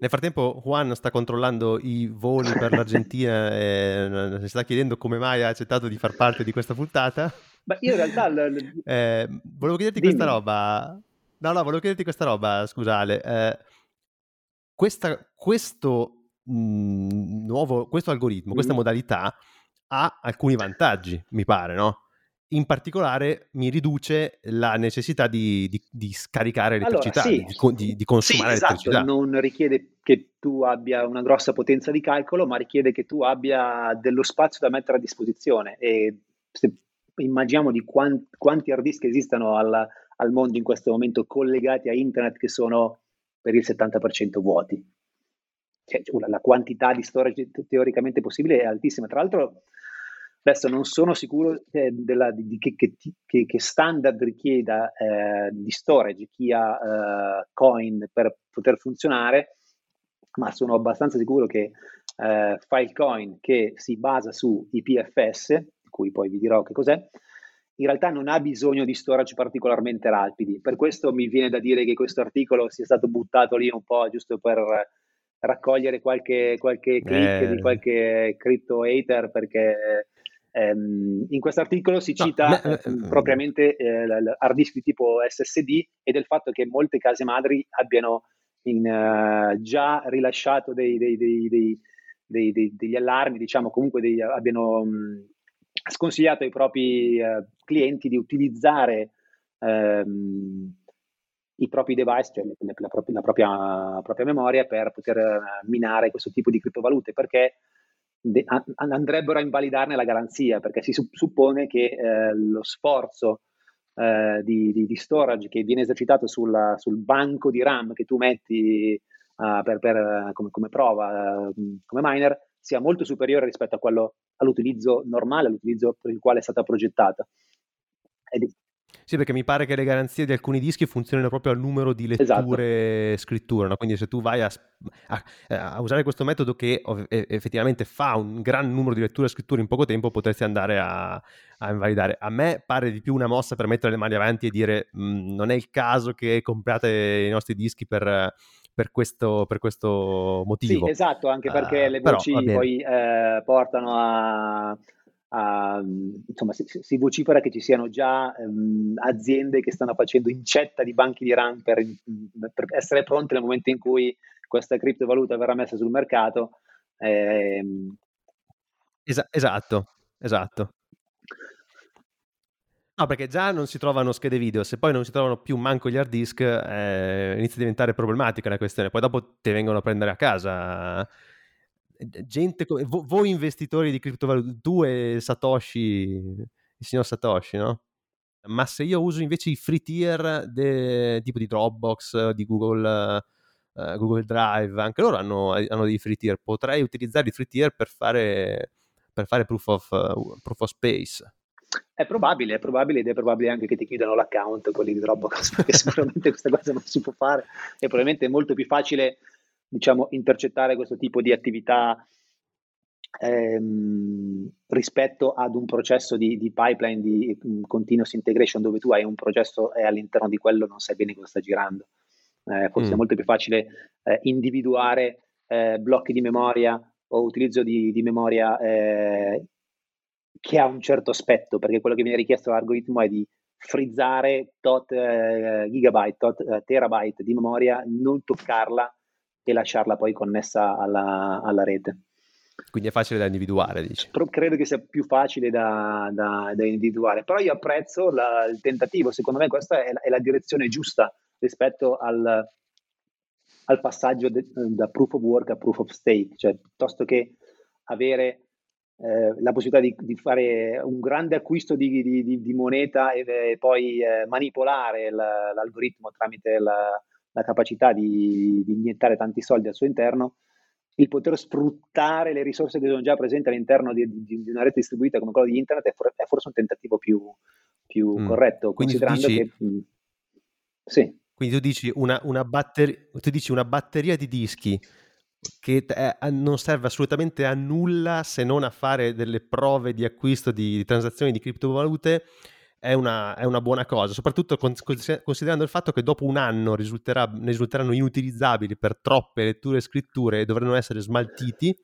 nel frattempo Juan sta controllando i voli per l'Argentina e si sta chiedendo come mai ha accettato di far parte di questa puntata. Ma io in realtà... Eh, volevo chiederti Dimmi. questa roba. No, no, volevo chiederti questa roba, scusale. Eh, questa, questo mh, mhmm, nuovo, questo algoritmo, mm. questa modalità ha alcuni vantaggi, mi pare, no? In particolare mi riduce la necessità di, di, di scaricare elettricità, allora, sì. di, di, consumare sì, esatto. elettricità. Non richiede che tu abbia una grossa potenza di calcolo, ma richiede che tu abbia dello spazio da mettere a disposizione. E se immaginiamo di quant, quanti hard disk esistono al, al, mondo in questo momento collegati a internet che sono per il 70% vuoti. Cioè, la quantità di storage teoricamente possibile è altissima. Tra l'altro, adesso non sono sicuro eh, della, di, di che, che, che, standard richieda eh, di storage chi ha eh, coin per poter funzionare, ma sono abbastanza sicuro che eh, Filecoin, che si basa su IPFS, cui poi vi dirò che cos'è, in realtà non ha bisogno di storage particolarmente rapidi. Per questo mi viene da dire che questo articolo sia stato buttato lì un po' giusto per raccogliere qualche, qualche click eh. di qualche crypto hater perché ehm, in questo articolo si cita no, eh, propriamente eh, hard disk di tipo SSD e del fatto che molte case madri abbiano in, uh, già rilasciato dei, dei, dei, degli allarmi, diciamo comunque abbiano mh, sconsigliato ai propri eh, clienti di utilizzare ehm, i propri device, cioè la, la, propria, la propria, propria, memoria per poter uh, minare questo tipo di criptovalute perché de- andrebbero a invalidarne la garanzia perché si su- suppone che eh, lo sforzo eh, di, di, di, storage che viene esercitato sulla, sul banco di RAM che tu metti uh, per, per, come, come, prova uh, come miner sia molto superiore rispetto a quello, all'utilizzo normale, all'utilizzo per il quale è stata progettata. Ed... Sì, perché mi pare che le garanzie di alcuni dischi funzionino proprio al numero di letture e esatto. scritture, no? quindi se tu vai a, a, a, usare questo metodo che effettivamente fa un gran numero di letture e scritture in poco tempo, potresti andare a, a, invalidare. A me pare di più una mossa per mettere le mani avanti e dire mm, non è il caso che comprate i nostri dischi per per questo, per questo motivo. Sì, esatto, anche perché uh, le voci però, poi eh, portano a, a, insomma, si, si, vocifera che ci siano già um, aziende che stanno facendo incetta di banchi di RAM per, per, essere pronte nel momento in cui questa criptovaluta verrà messa sul mercato. Eh, es- esatto, esatto. No, perché già non si trovano schede video, se poi non si trovano più manco gli hard disk, eh, inizia a diventare problematica la questione. Poi dopo ti vengono a prendere a casa. Gente come voi investitori di criptovalute, tu e Satoshi, il signor Satoshi, no? ma se io uso invece i free tier de, tipo di Dropbox, di Google, uh, Google Drive, anche loro hanno, hanno, dei free tier, potrei utilizzare i free tier per fare, per fare proof, of, uh, proof of space. È probabile, è probabile ed è probabile anche che ti chiudano l'account quelli di Dropbox, perché sicuramente questa cosa non si può fare e probabilmente è molto più facile, diciamo, intercettare questo tipo di attività ehm, rispetto ad un processo di, di pipeline di um, continuous integration dove tu hai un processo e all'interno di quello non sai bene cosa sta girando. Eh, forse mm. è molto più facile eh, individuare eh, blocchi di memoria o utilizzo di, di memoria eh, che ha un certo aspetto, perché quello che viene richiesto all'algoritmo è di frizzare tot eh, gigabyte, tot eh, terabyte di memoria, non toccarla e lasciarla poi connessa alla, alla rete. Quindi è facile da individuare, dici? Però credo che sia più facile da, da, da individuare, però io apprezzo la, il tentativo, secondo me questa è, è la direzione giusta rispetto al, al passaggio de, da proof of work a proof of stake, cioè piuttosto che avere eh, la possibilità di, di, fare un grande acquisto di, di, di moneta e, e poi eh, manipolare la, l'algoritmo tramite la, la capacità di, iniettare tanti soldi al suo interno, il poter sfruttare le risorse che sono già presenti all'interno di, una rete distribuita come quella di internet è, for- è forse un tentativo più, più mm. corretto, Quindi considerando dici... che... Mh, mm, sì. Quindi tu dici una, una, batter- tu dici una batteria di dischi che è, non serve assolutamente a nulla se non a fare delle prove di acquisto di, di transazioni di criptovalute è una, è una, buona cosa, soprattutto considerando il fatto che dopo un anno risulterà, ne risulteranno inutilizzabili per troppe letture e scritture e dovranno essere smaltiti.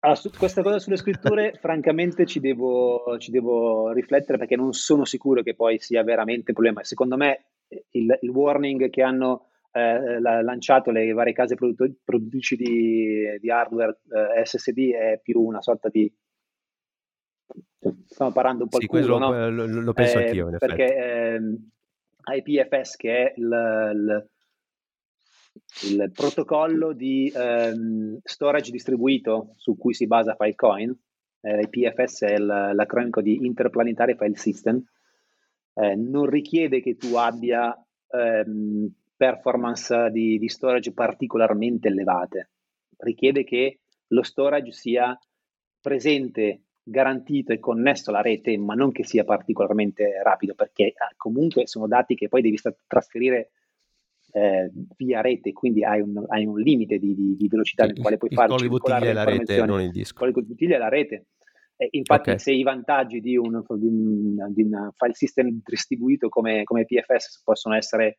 Allora, su questa cosa sulle scritture, francamente ci devo, ci devo, riflettere perché non sono sicuro che poi sia veramente un problema. Secondo me il, il warning che hanno eh, lanciato le varie case produttrici di, di hardware eh, SSD è più una sorta di stiamo parlando un po' sì, il culo, lo, no? lo, lo penso eh, anch'io perché ehm, IPFS che è il, il, il protocollo di ehm, storage distribuito su cui si basa Filecoin eh, IPFS è l'acronimo di Interplanetary File System eh, non richiede che tu abbia ehm, performance di, di storage particolarmente elevate. Richiede che lo storage sia presente, garantito e connesso alla rete, ma non che sia particolarmente rapido, perché eh, comunque sono dati che poi devi trasferire eh, via rete, quindi hai un, hai un limite di, di, di, velocità nel quale puoi fare circolare la rete, non il disco. Il bottiglia è la rete. Eh, infatti, okay. se i vantaggi di un, di, un, di un, file system distribuito come, come PFS possono essere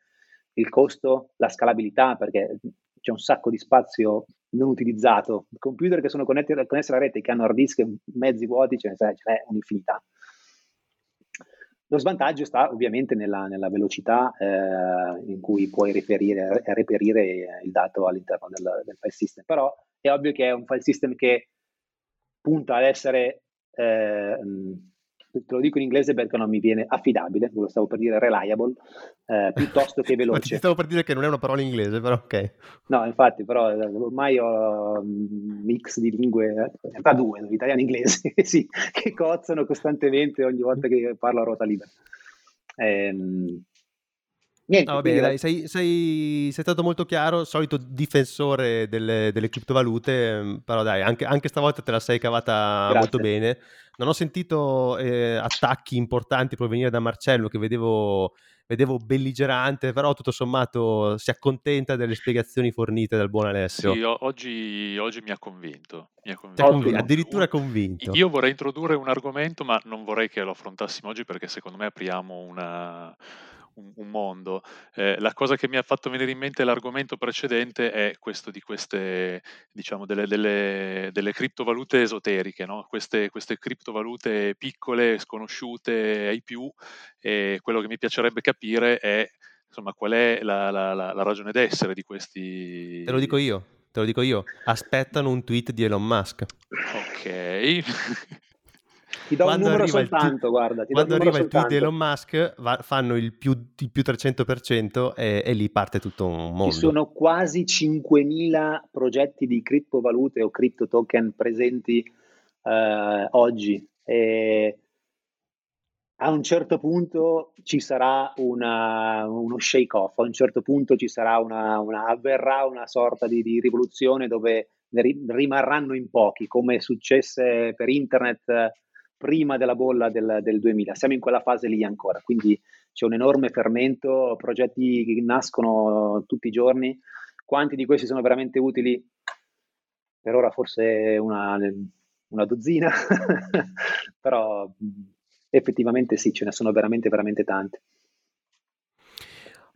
il costo, la scalabilità, perché c'è un sacco di spazio non utilizzato. Computer che sono connessi, alla rete, che hanno hard disk mezzi vuoti, ce n'è, ce n'è un'infinità. Lo svantaggio sta ovviamente nella, nella velocità eh, in cui puoi riferire e reperire il dato all'interno del, del, file system, però è ovvio che è un file system che punta ad essere eh, te lo dico in inglese perché non mi viene affidabile, lo stavo per dire reliable, eh, piuttosto che veloce. stavo per dire che non è una parola inglese, però ok. No, infatti, però eh, ormai ho un mix di lingue, eh, in realtà due, italiano e inglese, sì, che cozzano costantemente ogni volta che parlo a ruota libera. Ehm, Niente, no, vabbè, dai, sei, sei, sei, stato molto chiaro, solito difensore delle, delle criptovalute, mm, però dai, anche, anche, stavolta te la sei cavata Grazie. molto bene. Non ho sentito eh, attacchi importanti provenire da Marcello, che vedevo, vedevo, belligerante, però tutto sommato si accontenta delle spiegazioni fornite dal buon Alessio. Sì, oggi, oggi mi ha convinto. Mi ha convinto. Conv- addirittura convinto. Io vorrei introdurre un argomento, ma non vorrei che lo affrontassimo oggi perché secondo me apriamo una un, un mondo. Eh, la cosa che mi ha fatto venire in mente l'argomento precedente è questo di queste, diciamo, delle, delle, delle criptovalute esoteriche, no? queste, queste, criptovalute piccole, sconosciute ai più, e quello che mi piacerebbe capire è insomma, qual è la, la, la, la ragione d'essere di questi... Te lo dico io, te lo dico io, aspettano un tweet di Elon Musk. Ok. Ti do quando un numero soltanto, tu- guarda. quando arriva il tweet di Elon Musk va- fanno il più, il più 300% e, e, lì parte tutto un mondo. Ci sono quasi 5.000 progetti di criptovalute o cripto token presenti eh, oggi. E, a un certo punto ci sarà una, uno shake off, a un certo punto ci sarà una, una avverrà una sorta di, di rivoluzione dove rimarranno in pochi, come successe per internet prima della bolla del, del 2000. Siamo in quella fase lì ancora, quindi c'è un enorme fermento, progetti che nascono tutti i giorni. Quanti di questi sono veramente utili? Per ora forse una, una dozzina, però effettivamente sì, ce ne sono veramente, veramente tante.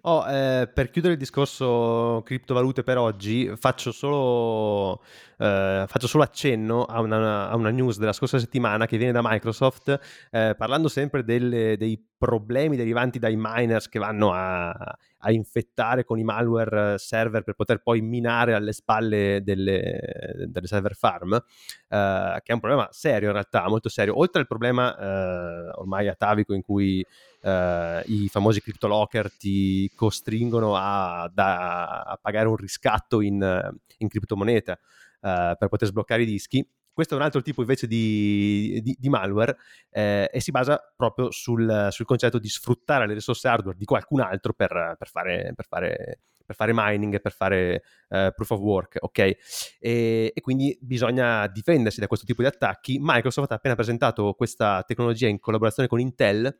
Oh, eh, per chiudere il discorso criptovalute per oggi, faccio solo, eh, faccio solo accenno a una, a una, news della scorsa settimana che viene da Microsoft, eh, parlando sempre delle, dei problemi derivanti dai miners che vanno a, a, infettare con i malware server per poter poi minare alle spalle delle, delle server farm, eh, che è un problema serio in realtà, molto serio, oltre al problema eh, ormai atavico in cui Uh, i famosi cryptolocker ti costringono a, da, a, pagare un riscatto in, in criptomoneta uh, per poter sbloccare i dischi. Questo è un altro tipo invece di, di, di malware eh, e si basa proprio sul, sul, concetto di sfruttare le risorse hardware di qualcun altro per, per, fare, per fare, per fare mining per fare uh, proof of work, ok? E, e, quindi bisogna difendersi da questo tipo di attacchi. Microsoft ha appena presentato questa tecnologia in collaborazione con Intel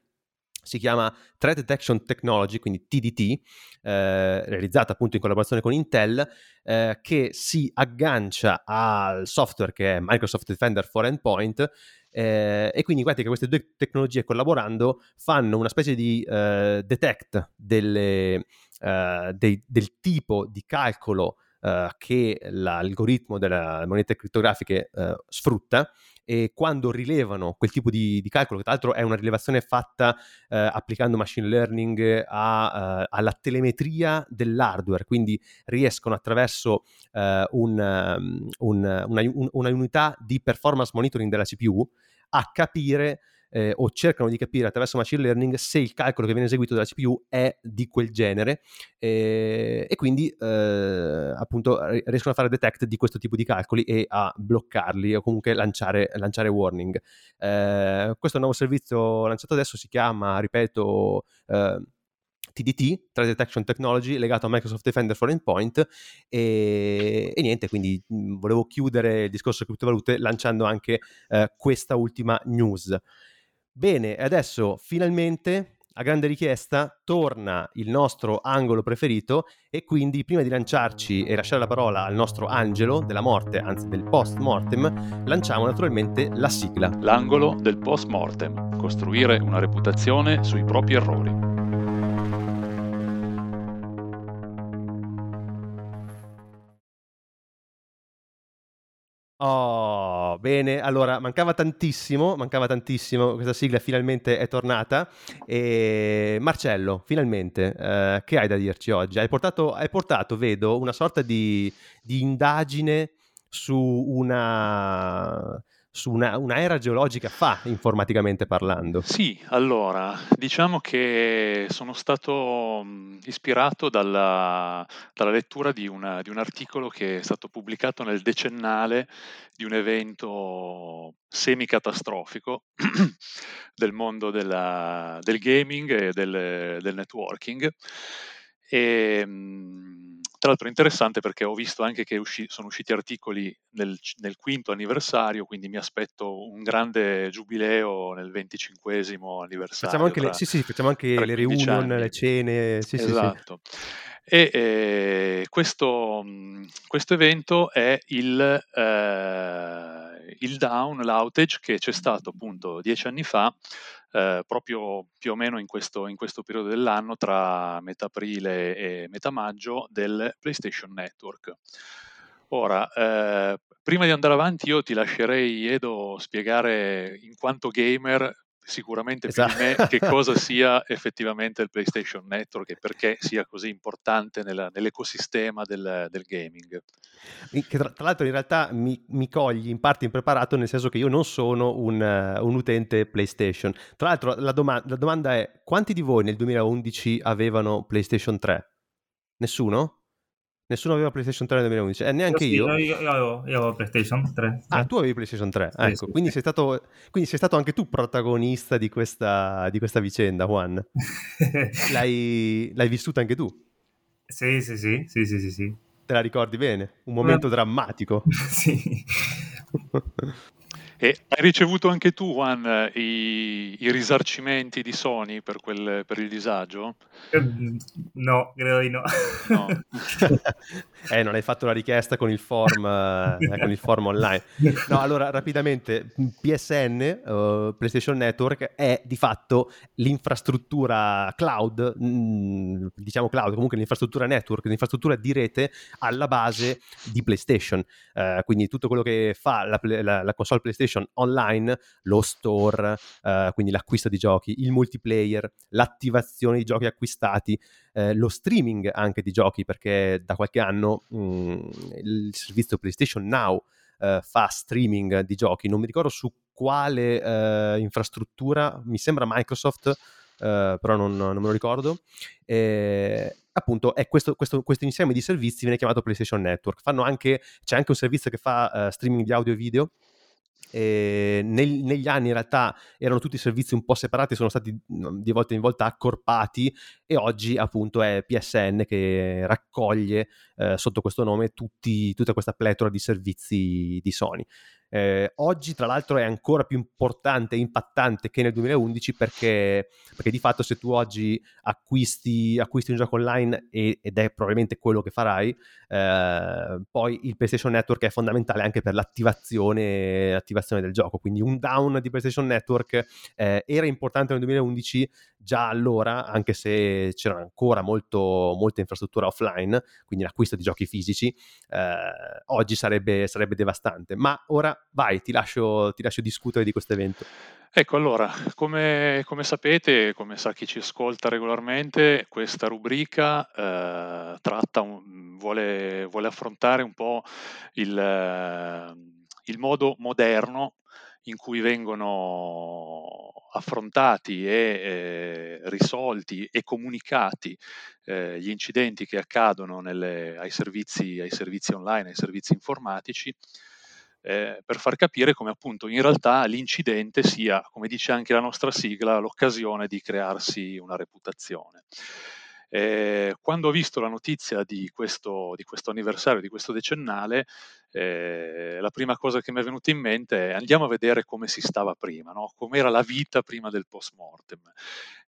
si chiama Threat Detection Technology, quindi TDT, eh, realizzata appunto in collaborazione con Intel, eh, che si aggancia al software che è Microsoft Defender for Endpoint eh, e quindi guardate che queste due tecnologie collaborando fanno una specie di eh, detect delle, eh, dei, del tipo di calcolo eh, che l'algoritmo delle monete criptografiche sfrutta e quando rilevano quel tipo di, di calcolo, che tra l'altro è una rilevazione fatta eh, applicando machine learning a, uh, alla telemetria dell'hardware, quindi riescono attraverso uh, un, um, un, una, un, una unità di performance monitoring della CPU a capire eh, o cercano di capire attraverso machine learning se il calcolo che viene eseguito dalla CPU è di quel genere eh, e quindi eh, appunto riescono a fare detect di questo tipo di calcoli e a bloccarli o comunque lanciare, lanciare warning. Eh, questo nuovo servizio lanciato adesso si chiama, ripeto, TDT, eh, Threat Detection Technology, legato a Microsoft Defender for Endpoint e, e niente, quindi mh, volevo chiudere il discorso criptovalute lanciando anche eh, questa ultima news. Bene, adesso finalmente, a grande richiesta, torna il nostro angolo preferito e quindi prima di lanciarci e lasciare la parola al nostro angelo della morte, anzi del post mortem, lanciamo naturalmente la sigla. L'angolo del post mortem, costruire una reputazione sui propri errori. Oh, bene, allora mancava tantissimo, mancava tantissimo, questa sigla finalmente è tornata. E Marcello, finalmente, eh, che hai da dirci oggi? Hai portato, hai portato vedo, una sorta di, di indagine su una su una, una, era geologica fa, informaticamente parlando? Sì, allora, diciamo che sono stato ispirato dalla, dalla lettura di, una, di, un articolo che è stato pubblicato nel decennale di un evento semi-catastrofico del mondo della, del gaming e del, del networking. E, tra l'altro è interessante perché ho visto anche che usci- sono usciti articoli nel, nel, quinto anniversario, quindi mi aspetto un grande giubileo nel venticinquesimo anniversario. Facciamo anche, le, sì, sì, facciamo anche le reunion, le cene. Sì, esatto. Sì, sì. E eh, questo, questo, evento è il, eh, il down, l'outage che c'è stato appunto dieci anni fa eh, proprio più o meno in questo, in questo, periodo dell'anno, tra metà aprile e metà maggio, del PlayStation Network. Ora, eh, prima di andare avanti, io ti lascerei, Edo, spiegare in quanto gamer sicuramente esatto. più di me che cosa sia effettivamente il PlayStation Network e perché sia così importante nella, nell'ecosistema del, del, gaming. Che tra, tra, l'altro in realtà mi, mi, cogli in parte impreparato nel senso che io non sono un, uh, un utente PlayStation. Tra l'altro la, doma- la domanda è quanti di voi nel 2011 avevano PlayStation 3? Nessuno? Nessuno aveva PlayStation 3 nel 2011, eh, neanche io. Sì, io, io, avevo, io, avevo, PlayStation 3. Ah, tu avevi PlayStation 3, sì, ecco, sì, quindi, Sei stato, quindi, Sei stato, anche tu protagonista di questa, di questa vicenda, Juan. l'hai, l'hai, vissuta anche tu? Sì, sì, sì, sì, sì, sì. Te la ricordi bene? Un momento Ma... drammatico. sì. E hai ricevuto anche tu, Juan, i, i risarcimenti di Sony per, quel, per, il disagio? Ehm, no, credo di no. no. eh, non hai fatto la richiesta con il form, eh, con il form online. No, allora, rapidamente, PSN, uh, eh, PlayStation Network, è di fatto l'infrastruttura cloud, mh, mm, diciamo cloud, comunque l'infrastruttura network, l'infrastruttura di rete alla base di PlayStation. Uh, quindi tutto quello che fa la, la, la console PlayStation PlayStation online, lo store, eh, quindi l'acquisto di giochi, il multiplayer, l'attivazione di giochi acquistati, eh, lo streaming anche di giochi, perché da qualche anno mh, mm, il servizio PlayStation Now eh, fa streaming di giochi, non mi ricordo su quale eh, infrastruttura, mi sembra Microsoft. Uh, però non, non, me lo ricordo. E, appunto, è questo, questo, questo, insieme di servizi viene chiamato PlayStation Network. Anche, c'è anche un servizio che fa uh, streaming di audio e video e nel, negli anni in realtà erano tutti servizi un po' separati, sono stati di volta in volta accorpati e oggi appunto è PSN che raccoglie eh, sotto questo nome tutti, tutta questa pletora di servizi di Sony. Eh, oggi, tra l'altro, è ancora più importante e impattante che nel 2011 perché, perché di fatto se tu oggi acquisti, acquisti un gioco online e, ed è probabilmente quello che farai, eh, poi il PlayStation Network è fondamentale anche per l'attivazione, l'attivazione del gioco. Quindi un down di PlayStation Network eh, era importante nel 2011 già allora, anche se c'era ancora molto, molta infrastruttura offline, quindi l'acquisto di giochi fisici, eh, oggi sarebbe, sarebbe, devastante. Ma ora vai, ti lascio, ti lascio discutere di questo evento. Ecco, allora, come, come, sapete, come sa chi ci ascolta regolarmente, questa rubrica eh, tratta un, vuole, vuole, affrontare un po' il, il modo moderno in cui vengono affrontati e eh, risolti e comunicati eh, gli incidenti che accadono nelle, ai, servizi, ai, servizi, online, ai servizi informatici, eh, per far capire come appunto in realtà l'incidente sia, come dice anche la nostra sigla, l'occasione di crearsi una reputazione. Eh, quando ho visto la notizia di questo, di questo anniversario, di questo decennale, eh, la prima cosa che mi è venuta in mente è andiamo a vedere come si stava prima, no? com'era la vita prima del post mortem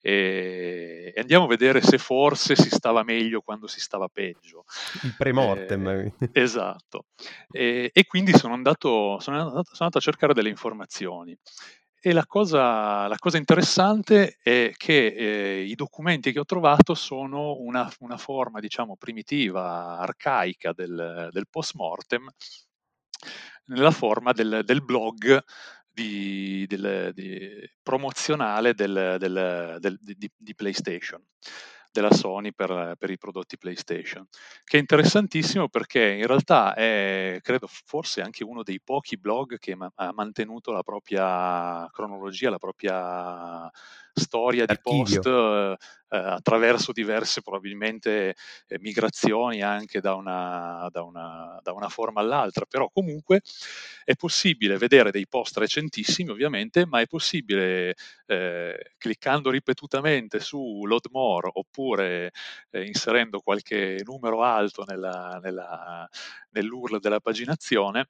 e, e, andiamo a vedere se forse si stava meglio quando si stava peggio. Il pre-mortem. Eh, esatto. E, e, quindi sono andato, sono, andato, sono andato a cercare delle informazioni. E la cosa, la cosa, interessante è che eh, i documenti che ho trovato sono una, una forma, diciamo, primitiva, arcaica del, del post-mortem, nella forma del, del blog di, del, di, promozionale di, di PlayStation della Sony per, per, i prodotti PlayStation, che è interessantissimo perché in realtà è, credo, forse anche uno dei pochi blog che ma- ha mantenuto la propria cronologia, la propria storia di post eh, eh, attraverso diverse probabilmente eh, migrazioni anche da una, da, una, da una, forma all'altra, però comunque è possibile vedere dei post recentissimi ovviamente, ma è possibile eh, cliccando ripetutamente su Load More oppure eh, inserendo qualche numero alto nella, nella, nell'URL della paginazione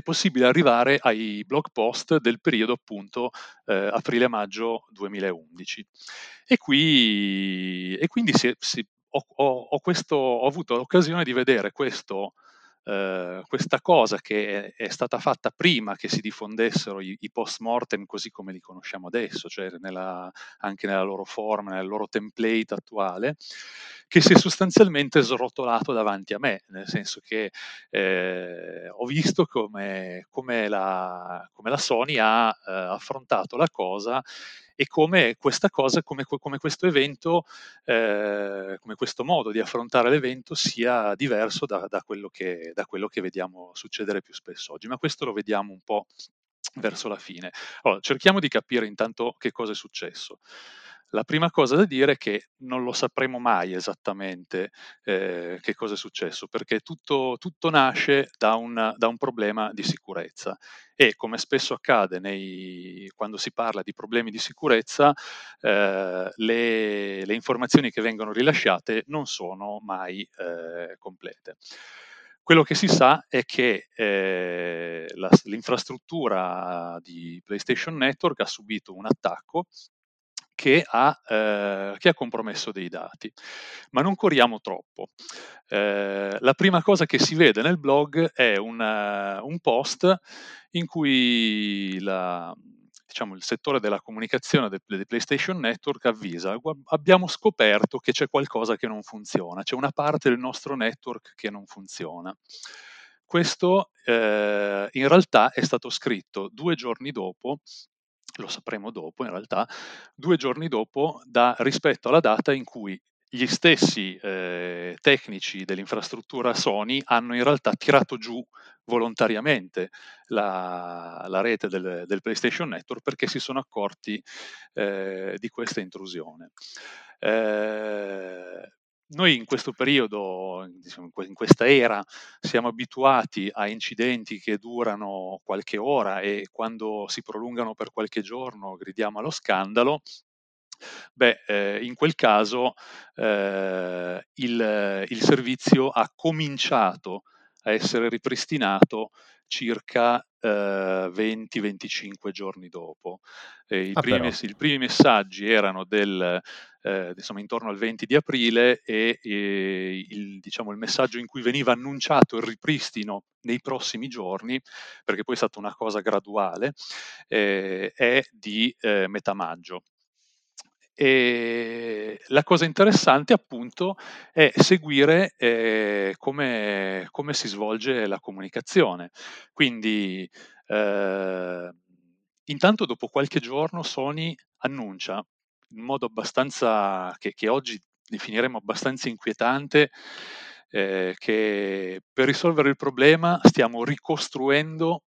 è possibile arrivare ai blog post del periodo appunto eh, aprile-maggio 2011. E, qui, e quindi si, si, ho, ho, ho, questo, ho, avuto l'occasione di vedere questo, eh, questa cosa che è, è, stata fatta prima che si diffondessero i, i post-mortem così come li conosciamo adesso, cioè nella, anche nella loro forma, nel loro template attuale, che si è sostanzialmente srotolato davanti a me, nel senso che eh, ho visto come, come, la, come, la, Sony ha eh, affrontato la cosa e come questa cosa, come, come questo evento, eh, come questo modo di affrontare l'evento sia diverso da, da, quello che, da quello che vediamo succedere più spesso oggi. Ma questo lo vediamo un po' verso la fine. Allora, cerchiamo di capire intanto che cosa è successo. La prima cosa da dire è che non lo sapremo mai esattamente eh, che cosa è successo, perché tutto, tutto nasce da un, da un, problema di sicurezza e come spesso accade nei, quando si parla di problemi di sicurezza, eh, le, le, informazioni che vengono rilasciate non sono mai eh, complete. Quello che si sa è che eh, la, l'infrastruttura di PlayStation Network ha subito un attacco che ha, eh, che ha, compromesso dei dati. Ma non corriamo troppo. Eh, la prima cosa che si vede nel blog è una, un post in cui la, diciamo, il settore della comunicazione del, del, PlayStation Network avvisa, abbiamo scoperto che c'è qualcosa che non funziona, c'è una parte del nostro network che non funziona. Questo eh, in realtà è stato scritto due giorni dopo lo sapremo dopo in realtà, due giorni dopo da, rispetto alla data in cui gli stessi eh, tecnici dell'infrastruttura Sony hanno in realtà tirato giù volontariamente la, la rete del, del, PlayStation Network perché si sono accorti eh, di questa intrusione. Eh, noi in questo periodo, diciamo, in questa era, siamo abituati a incidenti che durano qualche ora e quando si prolungano per qualche giorno gridiamo allo scandalo. Beh, eh, in quel caso eh, il, il servizio ha cominciato a essere ripristinato circa eh, 20-25 giorni dopo. Eh, i, ah, primi, I, primi, messaggi erano del, eh, insomma, intorno al 20 di aprile e, e il, diciamo, il, messaggio in cui veniva annunciato il ripristino nei prossimi giorni, perché poi è stata una cosa graduale, eh, è di eh, metà maggio. E la cosa interessante appunto è seguire eh, come, come, si svolge la comunicazione. Quindi eh, intanto dopo qualche giorno Sony annuncia in modo abbastanza che, che oggi definiremo abbastanza inquietante eh, che per risolvere il problema stiamo ricostruendo,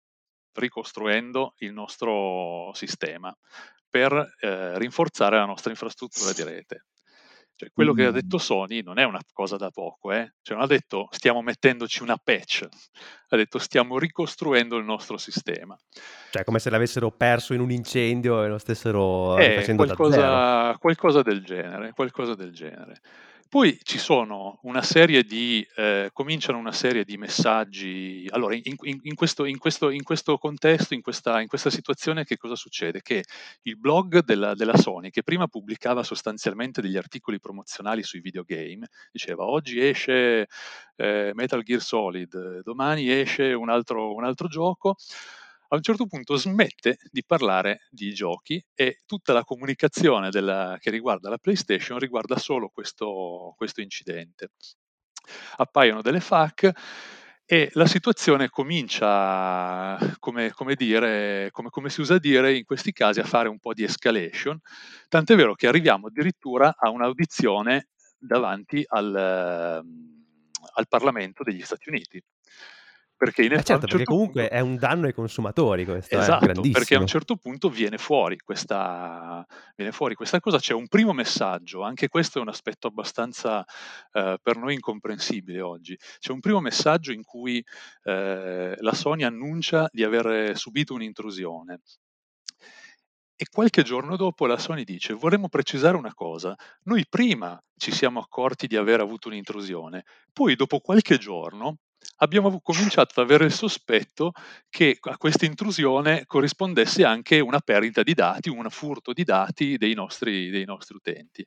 ricostruendo il nostro sistema per eh, rinforzare la nostra infrastruttura di rete. Cioè, quello mm. che ha mm. detto Sony non è una cosa da poco, eh? cioè, non ha detto stiamo mettendoci una patch, ha detto stiamo ricostruendo il nostro sistema. Cioè, come se l'avessero perso in un incendio e lo stessero eh, facendo qualcosa, da zero. Qualcosa del genere, qualcosa del genere. Poi ci sono una serie di, eh, cominciano una serie di messaggi. Allora, in, in, in, questo, questo, in questo, contesto, in questa, questa, situazione, che cosa succede? Che il blog della, della, Sony, che prima pubblicava sostanzialmente degli articoli promozionali sui videogame, diceva oggi esce eh, Metal Gear Solid, domani esce un altro, un altro gioco a un certo punto smette di parlare di giochi e tutta la comunicazione della, che riguarda la PlayStation riguarda solo questo, questo incidente. Appaiono delle FAQ e la situazione comincia, come, come, dire, come, come, si usa dire in questi casi, a fare un po' di escalation, tant'è vero che arriviamo addirittura a un'audizione davanti al, al Parlamento degli Stati Uniti. Perché in eh certo, certo comunque punto... è un danno ai consumatori questo, eh, esatto, perché a un certo punto viene fuori, questa, viene fuori questa cosa, c'è un primo messaggio, anche questo è un aspetto abbastanza eh, per noi incomprensibile oggi, c'è un primo messaggio in cui eh, la Sony annuncia di aver subito un'intrusione, e qualche giorno dopo la Sony dice: Vorremmo precisare una cosa. Noi prima ci siamo accorti di aver avuto un'intrusione, poi dopo qualche giorno abbiamo cominciato ad avere il sospetto che a questa intrusione corrispondesse anche una perdita di dati, un furto di dati dei nostri, dei nostri utenti.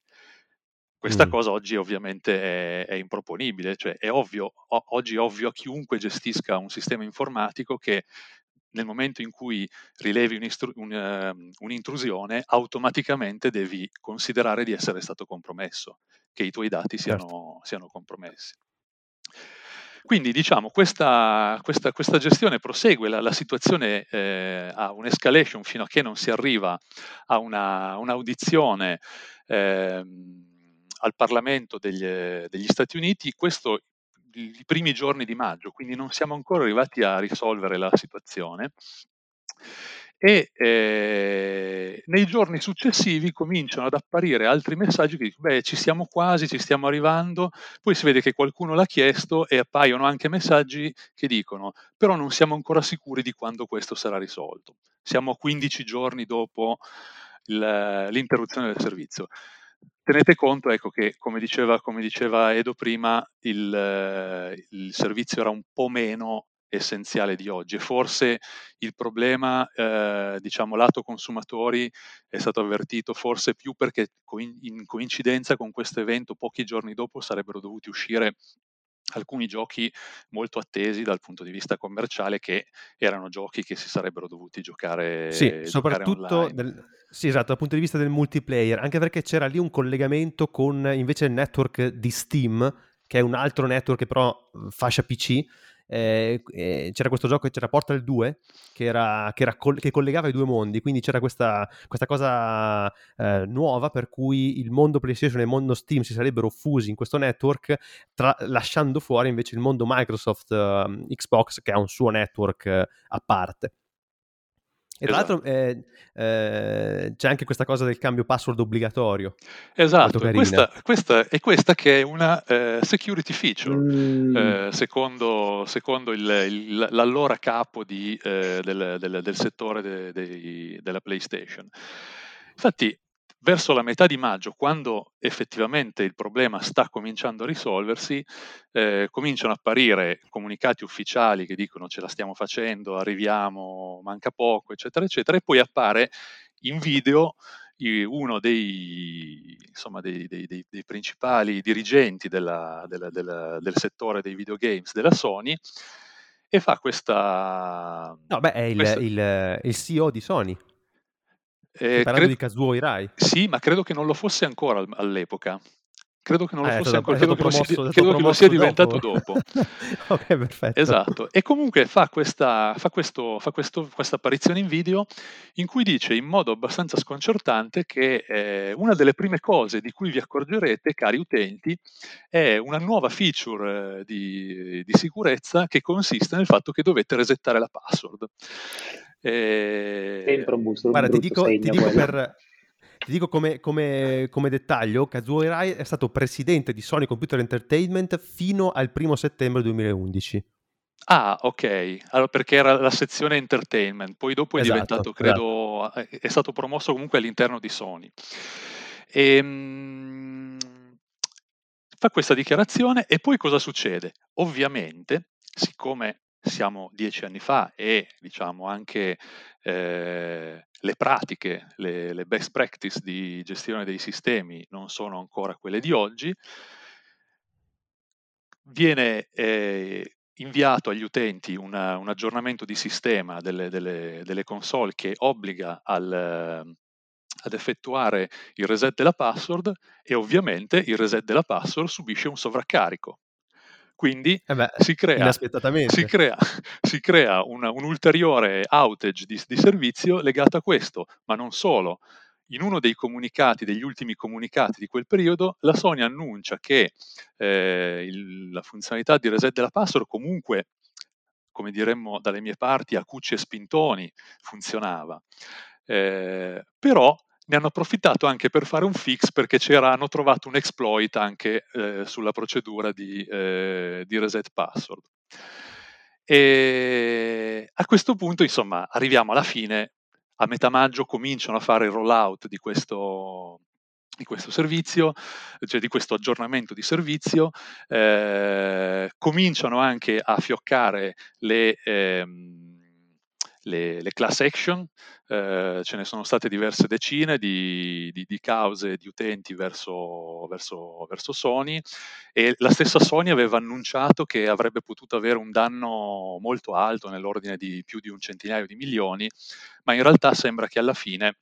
Questa mm. cosa oggi ovviamente è, è, improponibile, cioè è ovvio, o, oggi è ovvio a chiunque gestisca un sistema informatico che nel momento in cui rilevi un, uh, un'intrusione, automaticamente devi considerare di essere stato compromesso, che i tuoi dati siano, certo. siano compromessi. Quindi diciamo questa, questa, questa gestione prosegue, la, la situazione eh, ha un'escalation fino a che non si arriva a una, un'audizione eh, al Parlamento degli, degli Stati Uniti, questo i primi giorni di maggio, quindi non siamo ancora arrivati a risolvere la situazione. E eh, nei giorni successivi cominciano ad apparire altri messaggi che dicono, beh, ci siamo quasi, ci stiamo arrivando, poi si vede che qualcuno l'ha chiesto e appaiono anche messaggi che dicono, però non siamo ancora sicuri di quando questo sarà risolto. Siamo 15 giorni dopo il, l'interruzione del servizio. Tenete conto ecco, che, come diceva, come diceva Edo prima, il, il servizio era un po' meno essenziale di oggi. E forse il problema, eh, diciamo, lato consumatori è stato avvertito forse più perché in coincidenza con questo evento pochi giorni dopo sarebbero dovuti uscire alcuni giochi molto attesi dal punto di vista commerciale che erano giochi che si sarebbero dovuti giocare Sì, soprattutto del, sì, esatto, dal punto di vista del multiplayer, anche perché c'era lì un collegamento con invece il network di Steam, che è un altro network però fascia PC, eh, eh, c'era questo gioco, c'era Portal 2 che, era, che, era coll- che, collegava i due mondi, quindi c'era questa, questa cosa eh, nuova per cui il mondo PlayStation e il mondo Steam si sarebbero fusi in questo network, tra- lasciando fuori invece il mondo Microsoft uh, Xbox che ha un suo network uh, a parte. E tra esatto. l'altro eh, eh, c'è anche questa cosa del cambio password obbligatorio. Esatto, questa, questa, è questa che è una uh, security feature, mm. uh, secondo, secondo il, il, l'allora capo di, uh, del, del, del, settore de, de, della PlayStation. Infatti verso la metà di maggio, quando effettivamente il problema sta cominciando a risolversi, eh, cominciano a apparire comunicati ufficiali che dicono ce la stiamo facendo, arriviamo, manca poco, eccetera, eccetera, e poi appare in video uno dei, insomma, dei, dei, dei principali dirigenti della, della, della, del settore dei videogames della Sony e fa questa... No, beh, è il, questa... il, il CEO di Sony. Eh, parlando cred- di Kazuo Hirai. Sì, ma credo che non lo fosse ancora all'epoca. Credo che non lo ah, fosse ancora, credo, promosso, che, lo sia, credo che lo sia diventato dopo. ok, perfetto. Esatto. E comunque fa, questa, fa, questo, fa questo, questa apparizione in video in cui dice in modo abbastanza sconcertante che eh, una delle prime cose di cui vi accorgerete, cari utenti, è una nuova feature eh, di, di sicurezza che consiste nel fatto che dovete resettare la password. Eh, Sempre un booster. Guarda, ti dico, ti dico, per, ti dico come, come, come, dettaglio, Kazuo Hirai è stato presidente di Sony Computer Entertainment fino al primo settembre 2011. Ah, ok. Allora, perché era la sezione entertainment, poi dopo è esatto, diventato, credo, esatto. è stato promosso comunque all'interno di Sony. E, ehm, fa questa dichiarazione e poi cosa succede? Ovviamente, siccome siamo dieci anni fa e diciamo anche eh, le pratiche, le, le, best practice di gestione dei sistemi non sono ancora quelle di oggi, viene eh, inviato agli utenti una, un aggiornamento di sistema delle, delle, delle console che obbliga al, ad effettuare il reset della password e ovviamente il reset della password subisce un sovraccarico quindi eh beh, si crea, si crea, si crea una, un ulteriore outage di, di servizio legato a questo, ma non solo. In uno dei comunicati, degli ultimi comunicati di quel periodo, la Sony annuncia che eh, il, la funzionalità di reset della password comunque, come diremmo dalle mie parti, a cucci e spintoni funzionava. Eh, però ne hanno approfittato anche per fare un fix perché hanno trovato un exploit anche eh, sulla procedura di, eh, di, reset password. E a questo punto, insomma, arriviamo alla fine. A metà maggio cominciano a fare il rollout di questo, di questo servizio, cioè di questo aggiornamento di servizio, eh, cominciano anche a fioccare le, ehm, le, le class action, eh, ce ne sono state diverse decine di, di, di cause di utenti verso, verso, verso, Sony e la stessa Sony aveva annunciato che avrebbe potuto avere un danno molto alto nell'ordine di più di un centinaio di milioni, ma in realtà sembra che alla fine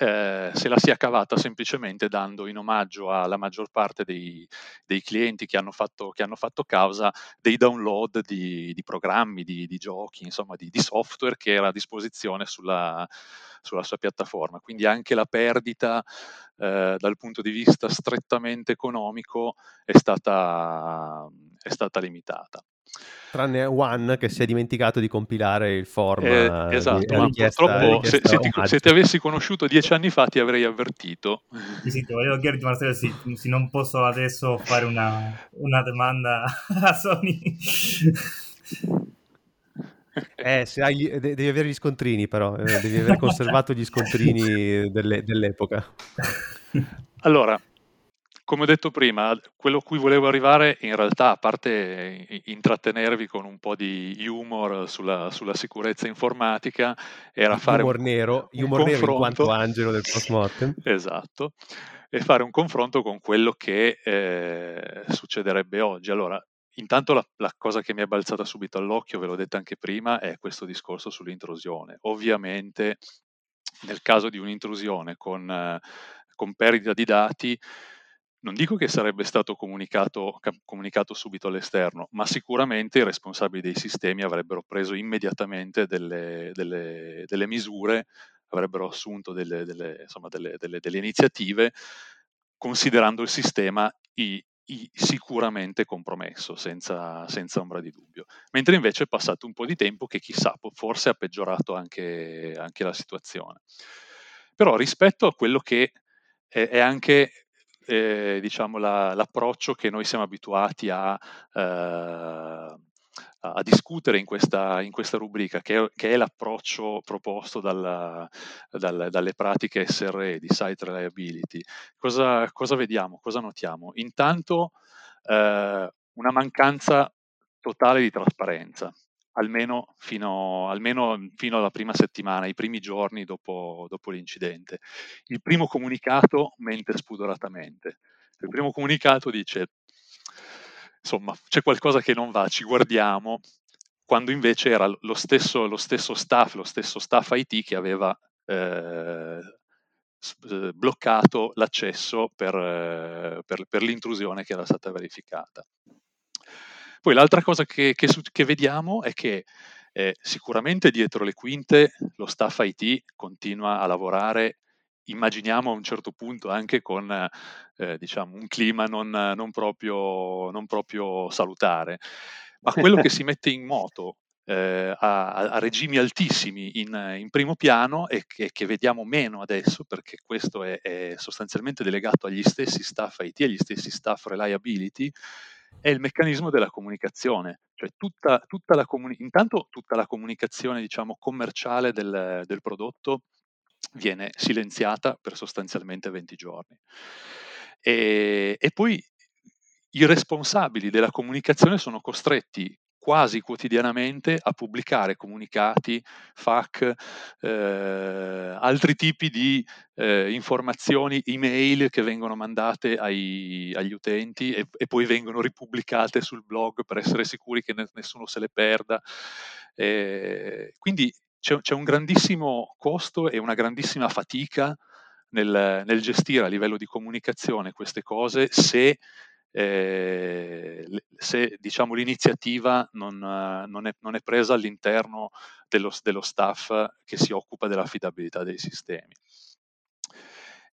eh, se la sia cavata semplicemente dando in omaggio alla maggior parte dei, dei clienti che hanno, fatto, che hanno, fatto, causa dei download di, di programmi, di, di, giochi, insomma di, di, software che era a disposizione sulla, sulla sua piattaforma. Quindi anche la perdita eh, dal punto di vista strettamente economico è stata, è stata limitata. Tranne One che si è dimenticato di compilare il form. Eh, esatto, ma purtroppo se, se, ti, se, ti, avessi conosciuto dieci anni fa ti avrei avvertito. Sì, sì, ti volevo chiedere Marcello se, se non posso adesso fare una, una domanda a Sony. Eh, se hai, devi avere gli scontrini però, eh, devi aver conservato gli scontrini delle, dell'epoca. Allora, come ho detto prima, quello a cui volevo arrivare in realtà, a parte intrattenervi con un po' di humor sulla, sulla sicurezza informatica, era fare humor un, nero, un humor nero in quanto angelo del post-mortem. Esatto, e fare un confronto con quello che eh, succederebbe oggi. Allora, intanto la, la, cosa che mi è balzata subito all'occhio, ve l'ho detto anche prima, è questo discorso sull'intrusione. Ovviamente, nel caso di un'intrusione con, eh, con perdita di dati, non dico che sarebbe stato comunicato, comunicato, subito all'esterno, ma sicuramente i responsabili dei sistemi avrebbero preso immediatamente delle, delle, delle misure, avrebbero assunto delle, insomma, delle, iniziative considerando il sistema i, i sicuramente compromesso, senza, senza, ombra di dubbio. Mentre invece è passato un po' di tempo che chissà, forse ha peggiorato anche, anche la situazione. Però rispetto a quello che è, è anche eh, diciamo, la, l'approccio che noi siamo abituati a, eh, a discutere in questa, in questa rubrica, che è, che è, l'approccio proposto dalla, dal, dalle pratiche SRE di Site Reliability. Cosa, cosa vediamo? Cosa notiamo? Intanto eh, una mancanza totale di trasparenza almeno fino, almeno fino, alla prima settimana, i primi giorni dopo, dopo, l'incidente. Il primo comunicato mente spudoratamente. Il primo comunicato dice, insomma, c'è qualcosa che non va, ci guardiamo, quando invece era lo stesso, lo stesso staff, lo stesso staff IT che aveva eh, eh, bloccato l'accesso per, per, per l'intrusione che era stata verificata. Poi l'altra cosa che, che, che vediamo è che eh, sicuramente dietro le quinte lo staff IT continua a lavorare immaginiamo a un certo punto anche con eh, diciamo, un clima non, non, proprio, non, proprio, salutare, ma quello che si mette in moto eh, a, a, regimi altissimi in, in primo piano e che, che, vediamo meno adesso perché questo è, è, sostanzialmente delegato agli stessi staff IT, agli stessi staff reliability, è il meccanismo della comunicazione, cioè tutta, tutta la comuni- intanto tutta la comunicazione diciamo, commerciale del, del prodotto viene silenziata per sostanzialmente 20 giorni. E, e poi i responsabili della comunicazione sono costretti quasi quotidianamente a pubblicare comunicati, FAQ, eh, altri tipi di eh, informazioni, email che vengono mandate ai, agli utenti e, e, poi vengono ripubblicate sul blog per essere sicuri che ne, nessuno se le perda. Eh, quindi c'è, c'è, un grandissimo costo e una grandissima fatica nel, nel gestire a livello di comunicazione queste cose se eh, se diciamo, l'iniziativa non, non, è, non, è, presa all'interno dello, dello, staff che si occupa dell'affidabilità dei sistemi.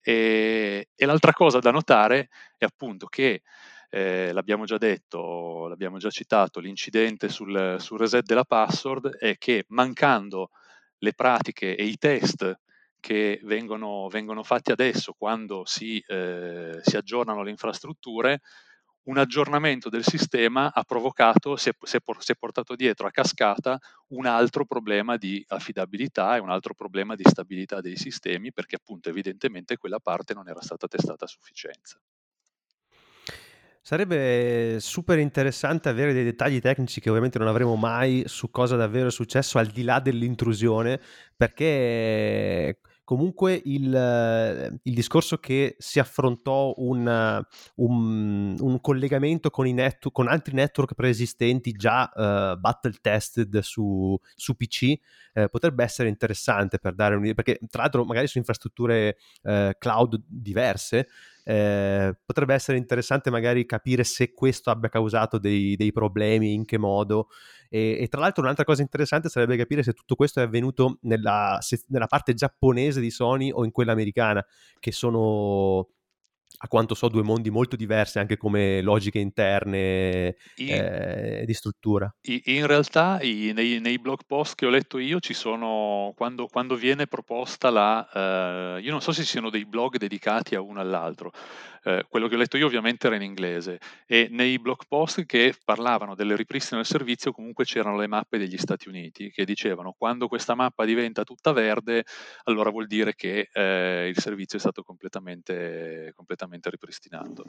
E, e l'altra cosa da notare è appunto che eh, l'abbiamo già detto, l'abbiamo già citato, l'incidente sul, sul reset della password è che mancando le pratiche e i test che vengono, vengono fatti adesso quando si, eh, si, aggiornano le infrastrutture, un aggiornamento del sistema ha provocato, si è, si, è, si è, portato dietro a cascata un altro problema di affidabilità e un altro problema di stabilità dei sistemi, perché appunto evidentemente quella parte non era stata testata a sufficienza. Sarebbe super interessante avere dei dettagli tecnici che ovviamente non avremo mai su cosa davvero è successo al di là dell'intrusione, perché Comunque il, eh, il discorso che si affrontò un, un, un collegamento con, net, con, altri network preesistenti già uh, battle tested su, su PC uh, potrebbe essere interessante per dare un'idea, perché tra l'altro magari su infrastrutture uh, cloud diverse eh, potrebbe essere interessante magari capire se questo abbia causato dei, dei problemi, in che modo. E, e, tra l'altro un'altra cosa interessante sarebbe capire se tutto questo è avvenuto nella, se, nella parte giapponese di Sony o in quella americana, che sono a quanto so, due mondi molto diversi anche come logiche interne In, eh, di struttura. in realtà i- nei, nei blog post che ho letto io ci sono, quando, quando viene proposta la... eh, io non so se ci siano dei blog dedicati a uno all'altro, eh, quello che ho letto io ovviamente era in inglese e nei blog post che parlavano del ripristino del servizio comunque c'erano le mappe degli Stati Uniti che dicevano quando questa mappa diventa tutta verde allora vuol dire che eh, il servizio è stato completamente, completamente ripristinato.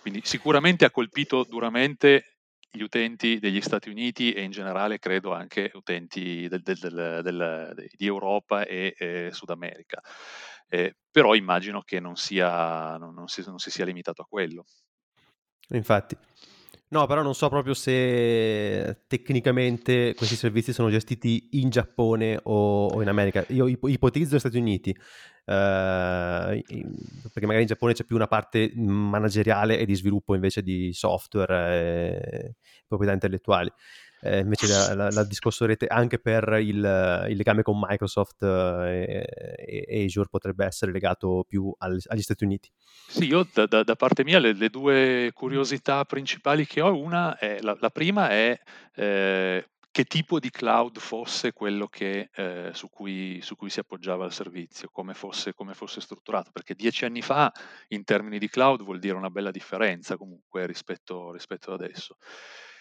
Quindi sicuramente ha colpito duramente gli utenti degli Stati Uniti e in generale credo anche utenti del, del, del, di Europa e, e Sud America. Eh, però immagino che non, sia, non, non, si, non si sia limitato a quello. Infatti. No, però non so proprio se tecnicamente questi servizi sono gestiti in Giappone o, o in America. Io ipotizzo gli Stati Uniti, eh, perché magari in Giappone c'è più una parte manageriale e di sviluppo invece di software e proprietà intellettuali. Eh, invece la, discorso rete anche per il, il legame con Microsoft eh, e, e, Azure potrebbe essere legato più al, agli Stati Uniti. Sì, io da, da, da parte mia le, le, due curiosità principali che ho, una è, la, la prima è eh, che tipo di cloud fosse quello che, eh, su, cui, su, cui, si appoggiava il servizio, come fosse, come fosse, strutturato, perché dieci anni fa in termini di cloud vuol dire una bella differenza comunque rispetto, rispetto ad adesso.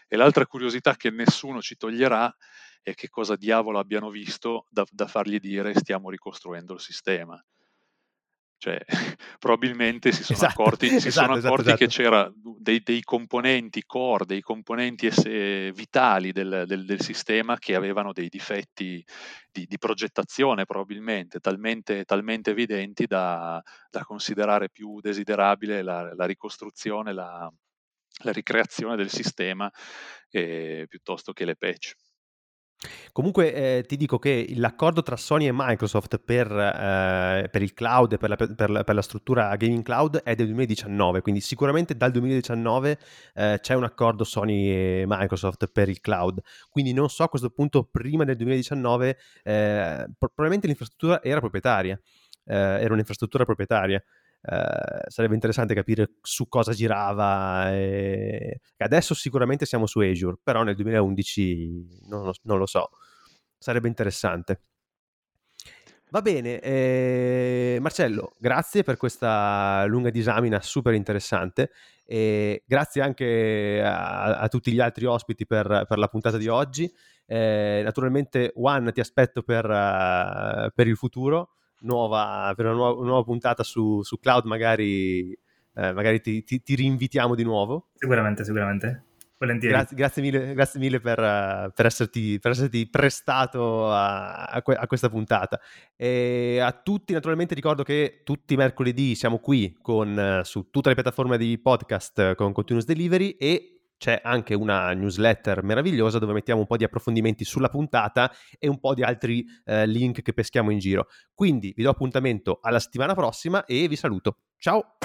E l'altra curiosità che nessuno ci toglierà è che cosa diavolo abbiano visto da, da fargli dire stiamo ricostruendo il sistema. Cioè, probabilmente si sono esatto, accorti, si esatto, sono esatto, accorti esatto, che c'era dei, dei, componenti core, dei componenti vitali del, del, del, sistema che avevano dei difetti di, di progettazione probabilmente talmente, talmente evidenti da, da, considerare più desiderabile la, la ricostruzione, la, la ricreazione del sistema eh, piuttosto che le patch. Comunque eh, ti dico che l'accordo tra Sony e Microsoft per, eh, per il cloud e per la, per, per la, struttura gaming cloud è del 2019, quindi sicuramente dal 2019 eh, c'è un accordo Sony e Microsoft per il cloud, quindi non so a questo punto prima del 2019 eh, probabilmente l'infrastruttura era proprietaria, eh, era un'infrastruttura proprietaria. Uh, sarebbe interessante capire su cosa girava. E... Adesso sicuramente siamo su Azure, però nel 2011 non lo, non lo so. Sarebbe interessante. Va bene, eh, Marcello, grazie per questa lunga disamina super interessante e grazie anche a, a tutti gli altri ospiti per, per la puntata di oggi. Eh, naturalmente, Juan, ti aspetto per, uh, per il futuro nuova, per una nuova, nuova puntata su, su, cloud, magari, eh, magari ti, ti, ti, rinvitiamo di nuovo. Sicuramente, sicuramente. Volentieri. Grazie, grazie mille, grazie mille per, per, esserti, per, esserti, prestato a, a, a, questa puntata. E a tutti, naturalmente, ricordo che tutti i mercoledì siamo qui con, su tutte le piattaforme di podcast con Continuous Delivery e c'è anche una newsletter meravigliosa dove mettiamo un po' di approfondimenti sulla puntata e un po' di altri eh, link che peschiamo in giro. Quindi vi do appuntamento alla settimana prossima e vi saluto. Ciao!